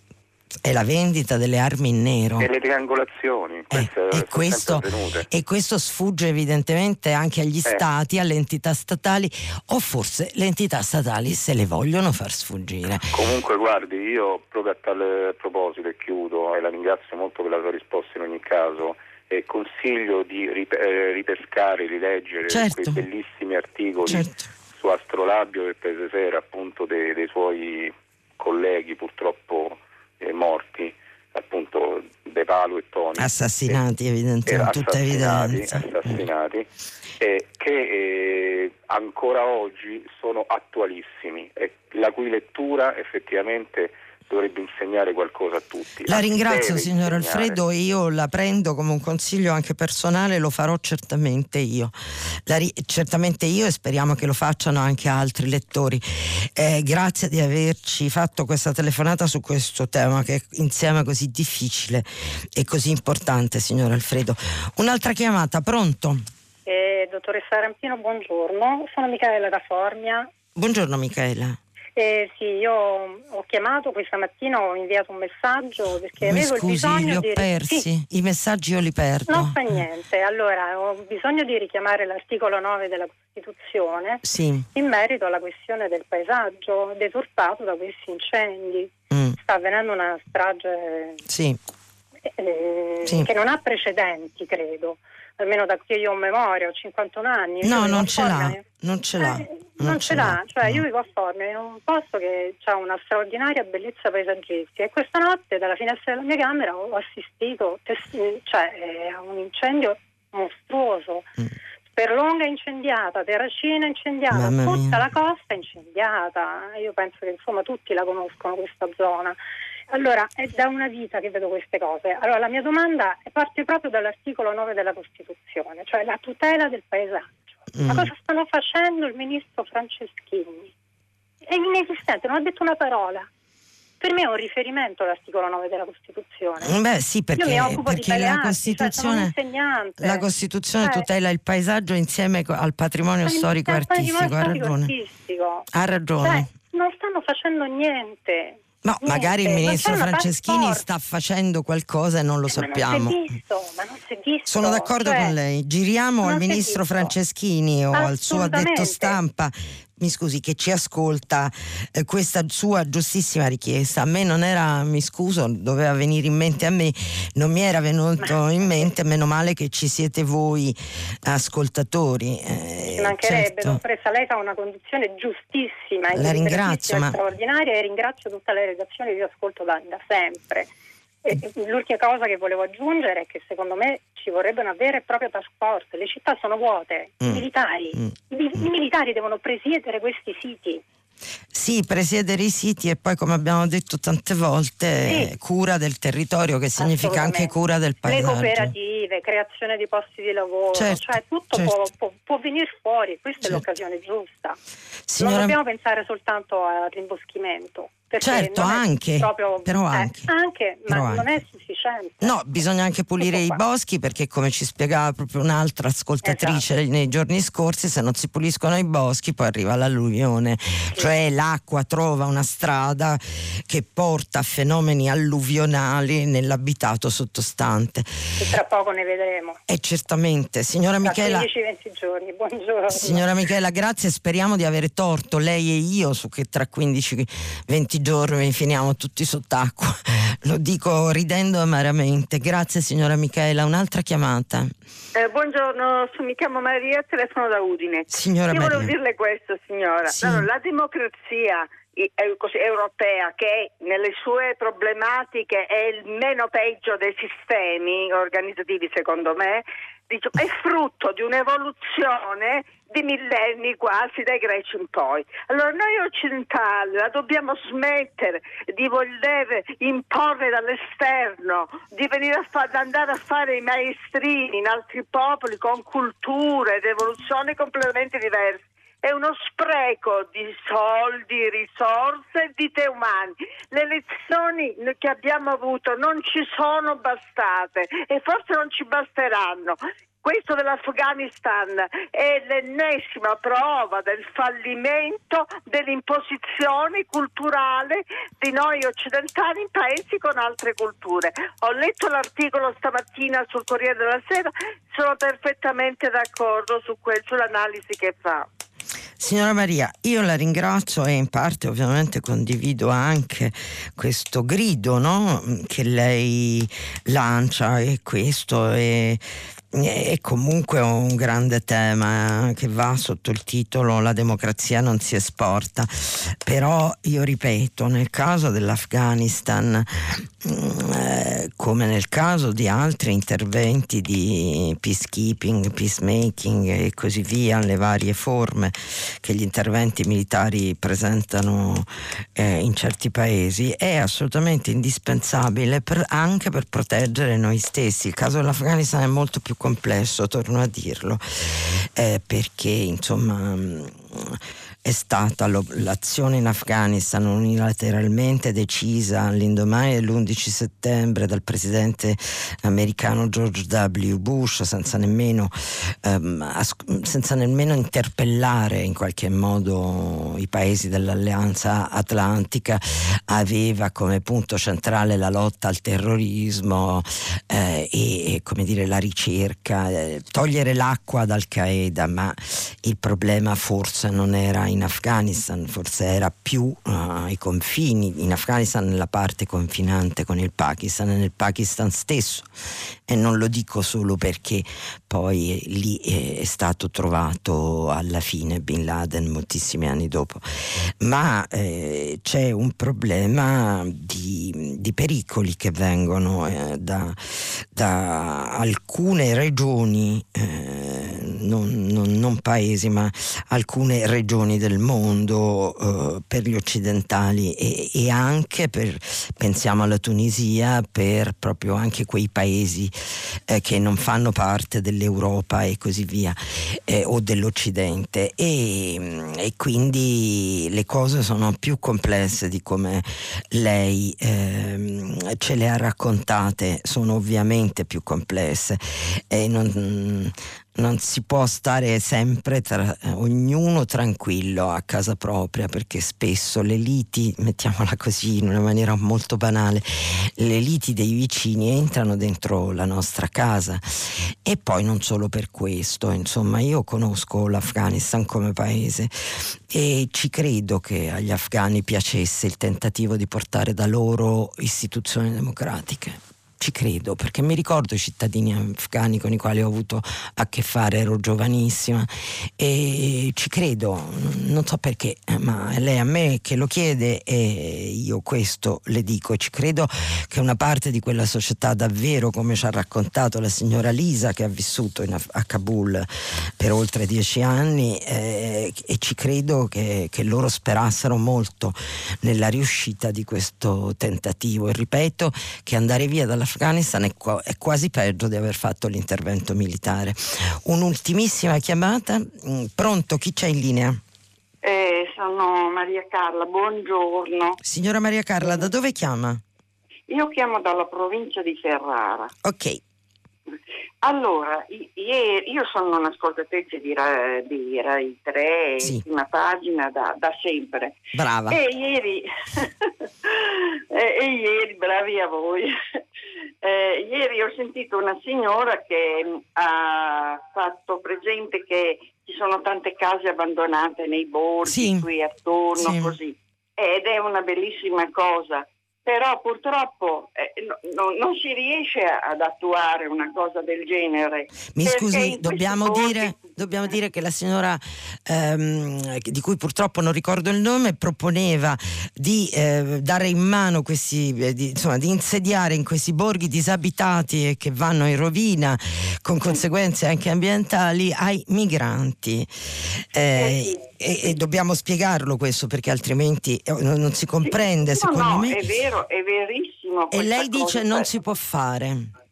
è la vendita delle armi in nero. E le triangolazioni. Eh, e, questo, e, questo, sfugge evidentemente anche agli eh. stati, alle entità statali, o forse le entità statali se le vogliono far sfuggire. Comunque guardi, io proprio a tale proposito e chiudo e la ringrazio molto per la sua risposta in ogni caso. E consiglio di rip- eh, ripescare, rileggere certo. quei bellissimi articoli certo. su Astrolabio e Paese Sera, appunto dei, dei suoi colleghi purtroppo eh, morti, appunto De Palo e Toni. Assassinati, eh, evidentemente, tutta evidenza. Assassinati, eh, che eh, ancora oggi sono attualissimi e la cui lettura effettivamente dovrebbe insegnare qualcosa a tutti. La ringrazio signor Alfredo e io la prendo come un consiglio anche personale, lo farò certamente io. Ri- certamente io e speriamo che lo facciano anche altri lettori. Eh, grazie di averci fatto questa telefonata su questo tema che è insieme così difficile e così importante, signor Alfredo. Un'altra chiamata, pronto? Eh, dottoressa Rampino, buongiorno. Sono Michaela da Formia. Buongiorno Michaela. Eh, sì, io ho chiamato questa mattina, ho inviato un messaggio perché Mi avevo scusi, il bisogno li ho di... persi, sì. i messaggi io li perdo. Non fa niente, allora ho bisogno di richiamare l'articolo 9 della Costituzione sì. in merito alla questione del paesaggio deturpato da questi incendi. Mm. Sta avvenendo una strage sì. Eh, che non ha precedenti, credo almeno da che io ho memoria, ho 51 anni. No, non ce l'ha, non ce l'ha. Eh, non, non ce l'ha, cioè no. io vivo a Formia in un posto che ha una straordinaria bellezza paesaggistica e questa notte dalla finestra della mia camera ho assistito cioè, a un incendio mostruoso. Mm. Sperlonga incendiata, Terracina incendiata, tutta la costa incendiata. Io penso che insomma tutti la conoscono questa zona. Allora, è da una vita che vedo queste cose. Allora, la mia domanda parte proprio dall'articolo 9 della Costituzione, cioè la tutela del paesaggio. Mm. Ma cosa stanno facendo il ministro Franceschini? È inesistente, non ha detto una parola. Per me è un riferimento l'articolo 9 della Costituzione. Mm, beh, sì, perché, perché la cioè, Costituzione, cioè la Costituzione eh. tutela il paesaggio insieme al patrimonio storico artistico. Ha ragione. Artistico. Ha ragione. Cioè, non stanno facendo niente. No, Niente, magari il ministro Franceschini sta facendo qualcosa e non lo eh, sappiamo. Ma non si è visto, ma non si è visto. Sono d'accordo cioè, con lei. Giriamo al ministro Franceschini o al suo addetto stampa mi scusi, che ci ascolta eh, questa sua giustissima richiesta. A me non era, mi scuso, doveva venire in mente a me, non mi era venuto in mente, meno male che ci siete voi ascoltatori. Eh, ci mancherebbe, certo. dottoressa, lei fa una condizione giustissima, la ringrazio, ma... straordinaria e ringrazio tutta la redazione di ascolto da, da sempre. L'ultima cosa che volevo aggiungere è che secondo me ci vorrebbe una vera e propria task force. Le città sono vuote, mm. i militari. Mm. I, I, militari devono presiedere questi siti. Sì, presiedere i siti e poi, come abbiamo detto tante volte, sì. cura del territorio, che significa anche cura del paesaggio. Le cooperative, creazione di posti di lavoro, certo, cioè tutto certo. Può, può, può, venire fuori, questa certo. è l'occasione giusta. Signora... Non dobbiamo pensare soltanto al rimboschimento certo, anche, proprio, però eh, anche, anche ma però non anche. è sufficiente. No, bisogna anche pulire i boschi perché come ci spiegava proprio un'altra ascoltatrice esatto. nei giorni scorsi, se non si puliscono i boschi poi arriva l'alluvione, sì. cioè l'acqua trova una strada che porta a fenomeni alluvionali nell'abitato sottostante. E tra poco ne vedremo. E certamente, signora tra Michela. 15-20 giorni, buongiorno. Signora Michela, grazie, speriamo di avere torto lei e io su che tra 15-20 giorni finiamo tutti sott'acqua. Lo dico ridendo amaramente. Grazie signora Michela. Un'altra chiamata. Eh, buongiorno, mi chiamo Maria, telefono da Udine. Signora Io Maria. volevo dirle questo, signora. Sì. No, la democrazia europea che nelle sue problematiche è il meno peggio dei sistemi organizzativi secondo me è frutto di un'evoluzione di millenni quasi dai greci in poi. Allora noi occidentali la dobbiamo smettere di voler imporre dall'esterno, di venire a fa- andare a fare i maestrini in altri popoli con culture ed evoluzioni completamente diverse è uno spreco di soldi, risorse e vite umane. Le lezioni che abbiamo avuto non ci sono bastate e forse non ci basteranno. Questo dell'Afghanistan è l'ennesima prova del fallimento dell'imposizione culturale di noi occidentali in paesi con altre culture. Ho letto l'articolo stamattina sul Corriere della Sera, sono perfettamente d'accordo su quel, sull'analisi che fa. Signora Maria, io la ringrazio e in parte ovviamente condivido anche questo grido no? che lei lancia e questo è è comunque un grande tema eh, che va sotto il titolo La democrazia non si esporta, però io ripeto, nel caso dell'Afghanistan, mm, eh, come nel caso di altri interventi di peacekeeping, peacemaking e così via, le varie forme che gli interventi militari presentano eh, in certi paesi, è assolutamente indispensabile anche per proteggere noi stessi. Il caso dell'Afghanistan è molto più complesso, torno a dirlo, eh, perché insomma è stata l'azione in Afghanistan unilateralmente decisa all'indomani dell'11 settembre dal presidente americano George W. Bush senza nemmeno, ehm, senza nemmeno interpellare in qualche modo i paesi dell'alleanza atlantica, aveva come punto centrale la lotta al terrorismo eh, e come dire, la ricerca, eh, togliere l'acqua dal Qaeda, ma il problema forse non era in Afghanistan, forse era più uh, ai confini, in Afghanistan nella parte confinante con il Pakistan e nel Pakistan stesso. E non lo dico solo perché poi lì è stato trovato alla fine Bin Laden moltissimi anni dopo, ma eh, c'è un problema di, di pericoli che vengono eh, da, da, alcune regioni, eh, non, non, non, paesi, ma alcune regioni del mondo eh, per gli occidentali e, e anche per, pensiamo alla Tunisia, per proprio anche quei paesi eh, che non fanno parte dell'Europa e così via, eh, o dell'Occidente. E, e, quindi le cose sono più complesse di come lei eh, ce le ha raccontate, sono ovviamente più complesse. E non, non si può stare sempre tra, ognuno tranquillo a casa propria perché spesso le liti, mettiamola così in una maniera molto banale, le liti dei vicini entrano dentro la nostra casa. E poi non solo per questo, insomma io conosco l'Afghanistan come paese e ci credo che agli afghani piacesse il tentativo di portare da loro istituzioni democratiche ci credo perché mi ricordo i cittadini afghani con i quali ho avuto a che fare, ero giovanissima e ci credo, non so perché, ma lei a me che lo chiede e io questo le dico, ci credo che una parte di quella società davvero, come ci ha raccontato la signora Lisa che ha vissuto in, a Kabul per oltre dieci anni eh, e ci credo che, che loro sperassero molto nella riuscita di questo tentativo. E ripeto che andare via dalla l'Afghanistan è, qua, è, quasi peggio di aver fatto l'intervento militare. Un'ultimissima chiamata, mm, pronto, chi c'è in linea? Eh, sono Maria Carla, buongiorno. Signora Maria Carla, da dove chiama? Io chiamo dalla provincia di Ferrara. Ok. Allora, io sono un'ascoltatrice di, Rai, di Rai 3, sì. prima pagina da, da, sempre. Brava. E ieri, e, e ieri, bravi a voi, eh, ieri ho sentito una signora che mm, ha fatto presente che ci sono tante case abbandonate nei borghi, sì. qui attorno, sì. così. Ed è una bellissima cosa però purtroppo eh, no, no, non si riesce ad attuare una cosa del genere. Mi scusi, dobbiamo dire, dobbiamo dire, che la signora, ehm, di cui purtroppo non ricordo il nome, proponeva di eh, dare in mano questi, eh, di, insomma, di insediare in questi borghi disabitati e che vanno in rovina con conseguenze anche ambientali ai migranti. Eh, sì e, e, dobbiamo spiegarlo questo perché altrimenti eh, non si comprende sì, secondo no, me. È vero, è verissimo. E lei dice non si può fare.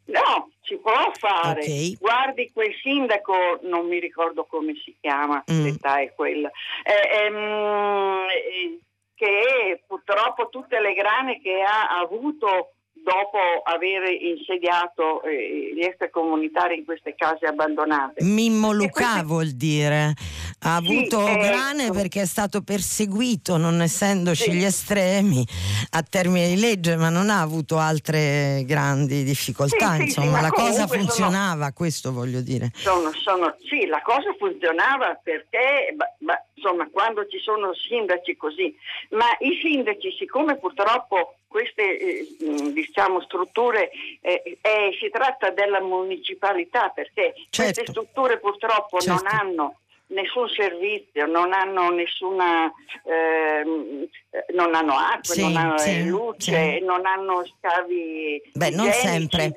No, si può fare. Okay. Guardi quel sindaco, non mi ricordo come si chiama, mm. l'età è quella, eh, ehm, eh, che purtroppo tutte le grane che ha avuto dopo aver insediato eh, gli extracomunitari in queste case abbandonate. Mimmo Luca vuol dire ha avuto sì, grane ecco. perché è stato perseguito, non essendoci sì. gli estremi a termine di legge, ma non ha avuto altre grandi difficoltà. Sì, Insomma, la cosa funzionava, sono, questo voglio dire. Sono, sono, sì, la cosa funzionava perché bah, insomma, quando ci sono sindaci così, ma i sindaci, siccome purtroppo queste eh, diciamo, strutture eh, eh, si tratta della municipalità perché certo. queste strutture purtroppo certo. non hanno nessun servizio, non hanno nessuna ehm, non hanno acqua, sì, non hanno sì, luce, sì. non hanno scavi. Beh, non sempre.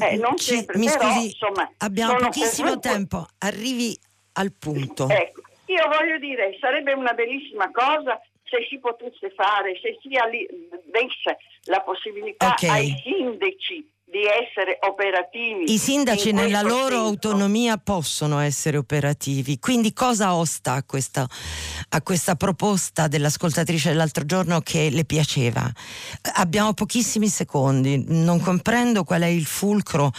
Eh, non Ci, sempre mi però, scusi, insomma, abbiamo pochissimo comunque... tempo, arrivi al punto. Ecco, io voglio dire, sarebbe una bellissima cosa se si potesse fare, se si desse la possibilità okay. ai sindaci di essere operativi. I sindaci nella loro senso. autonomia possono essere operativi, quindi cosa osta a questa, a questa proposta dell'ascoltatrice dell'altro giorno che le piaceva? Abbiamo pochissimi secondi, non comprendo qual è il fulcro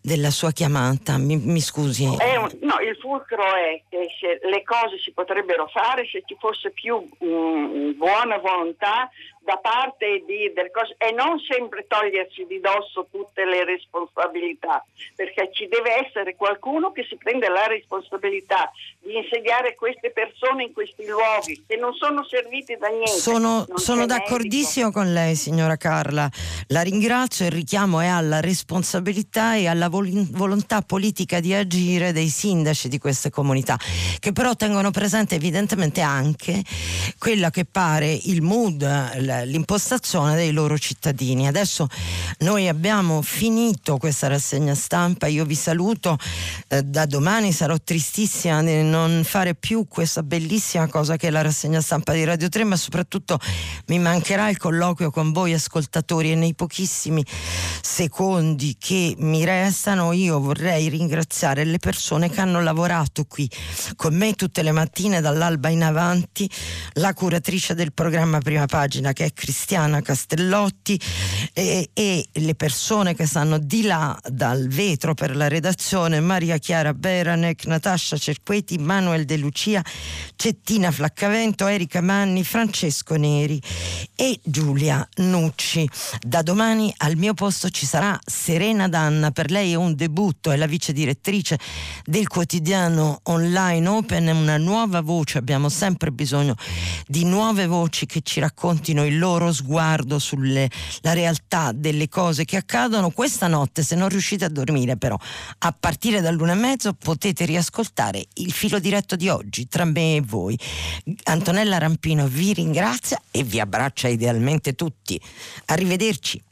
della sua chiamata, mi, mi scusi. Un, no, il fulcro è che le cose si potrebbero fare se ci fosse più mh, mm, buona volontà da parte di, del cos- e non sempre togliersi di dosso tutte le responsabilità, perché ci deve essere qualcuno che si prende la responsabilità di insediare queste persone in questi luoghi che non sono serviti da niente. Sono, sono d'accordissimo medico. con lei, signora Carla. La ringrazio. Il richiamo è alla responsabilità e alla vol- volontà politica di agire dei sindaci di queste comunità, che però tengono presente evidentemente anche quella che pare il mood, l'impostazione dei loro cittadini. Adesso noi abbiamo finito questa rassegna stampa, io vi saluto, eh, da domani sarò tristissima di non fare più questa bellissima cosa che è la rassegna stampa di Radio 3, ma soprattutto mi mancherà il colloquio con voi ascoltatori e nei pochissimi secondi che mi restano io vorrei ringraziare le persone che hanno lavorato qui con me tutte le mattine dall'alba in avanti, la curatrice del programma Prima Pagina che è Cristiana Castellotti e, e le persone che stanno di là dal vetro per la redazione, Maria Chiara Beranec, Natascia Cerqueti, Manuel De Lucia, Cettina Flaccavento, Erika Manni, Francesco Neri e Giulia Nucci. Da domani al mio posto ci sarà Serena Danna, per lei è un debutto, è la vice direttrice del quotidiano online Open, una nuova voce, abbiamo sempre bisogno di nuove voci che ci raccontino il loro sguardo sulla realtà delle cose che accadono. Questa notte, se non riuscite a dormire però, a partire dall'una e mezzo potete riascoltare il filo diretto di oggi tra me e voi. Antonella Rampino vi ringrazia e vi abbraccia idealmente tutti. Arrivederci.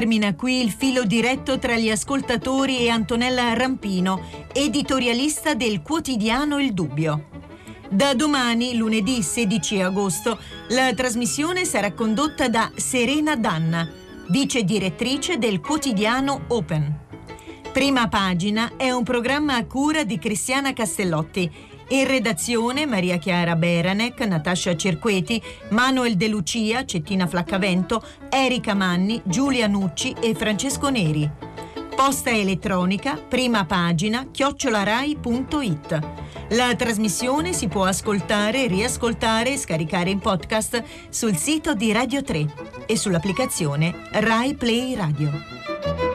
Termina qui il filo diretto tra gli ascoltatori e Antonella Rampino, editorialista del quotidiano Il Dubbio. Da domani, lunedì 16 agosto, la trasmissione sarà condotta da Serena Danna, vice direttrice del quotidiano Open. Prima pagina è un programma a cura di Cristiana Castellotti. In redazione Maria Chiara Beranec, Natascia Cerqueti, Manuel De Lucia, Cettina Flaccavento, Erika Manni, Giulia Nucci e Francesco Neri. Posta elettronica, prima pagina, chiocciolarai.it. La trasmissione si può ascoltare, riascoltare e scaricare in podcast sul sito di Radio 3 e sull'applicazione Rai Play Radio.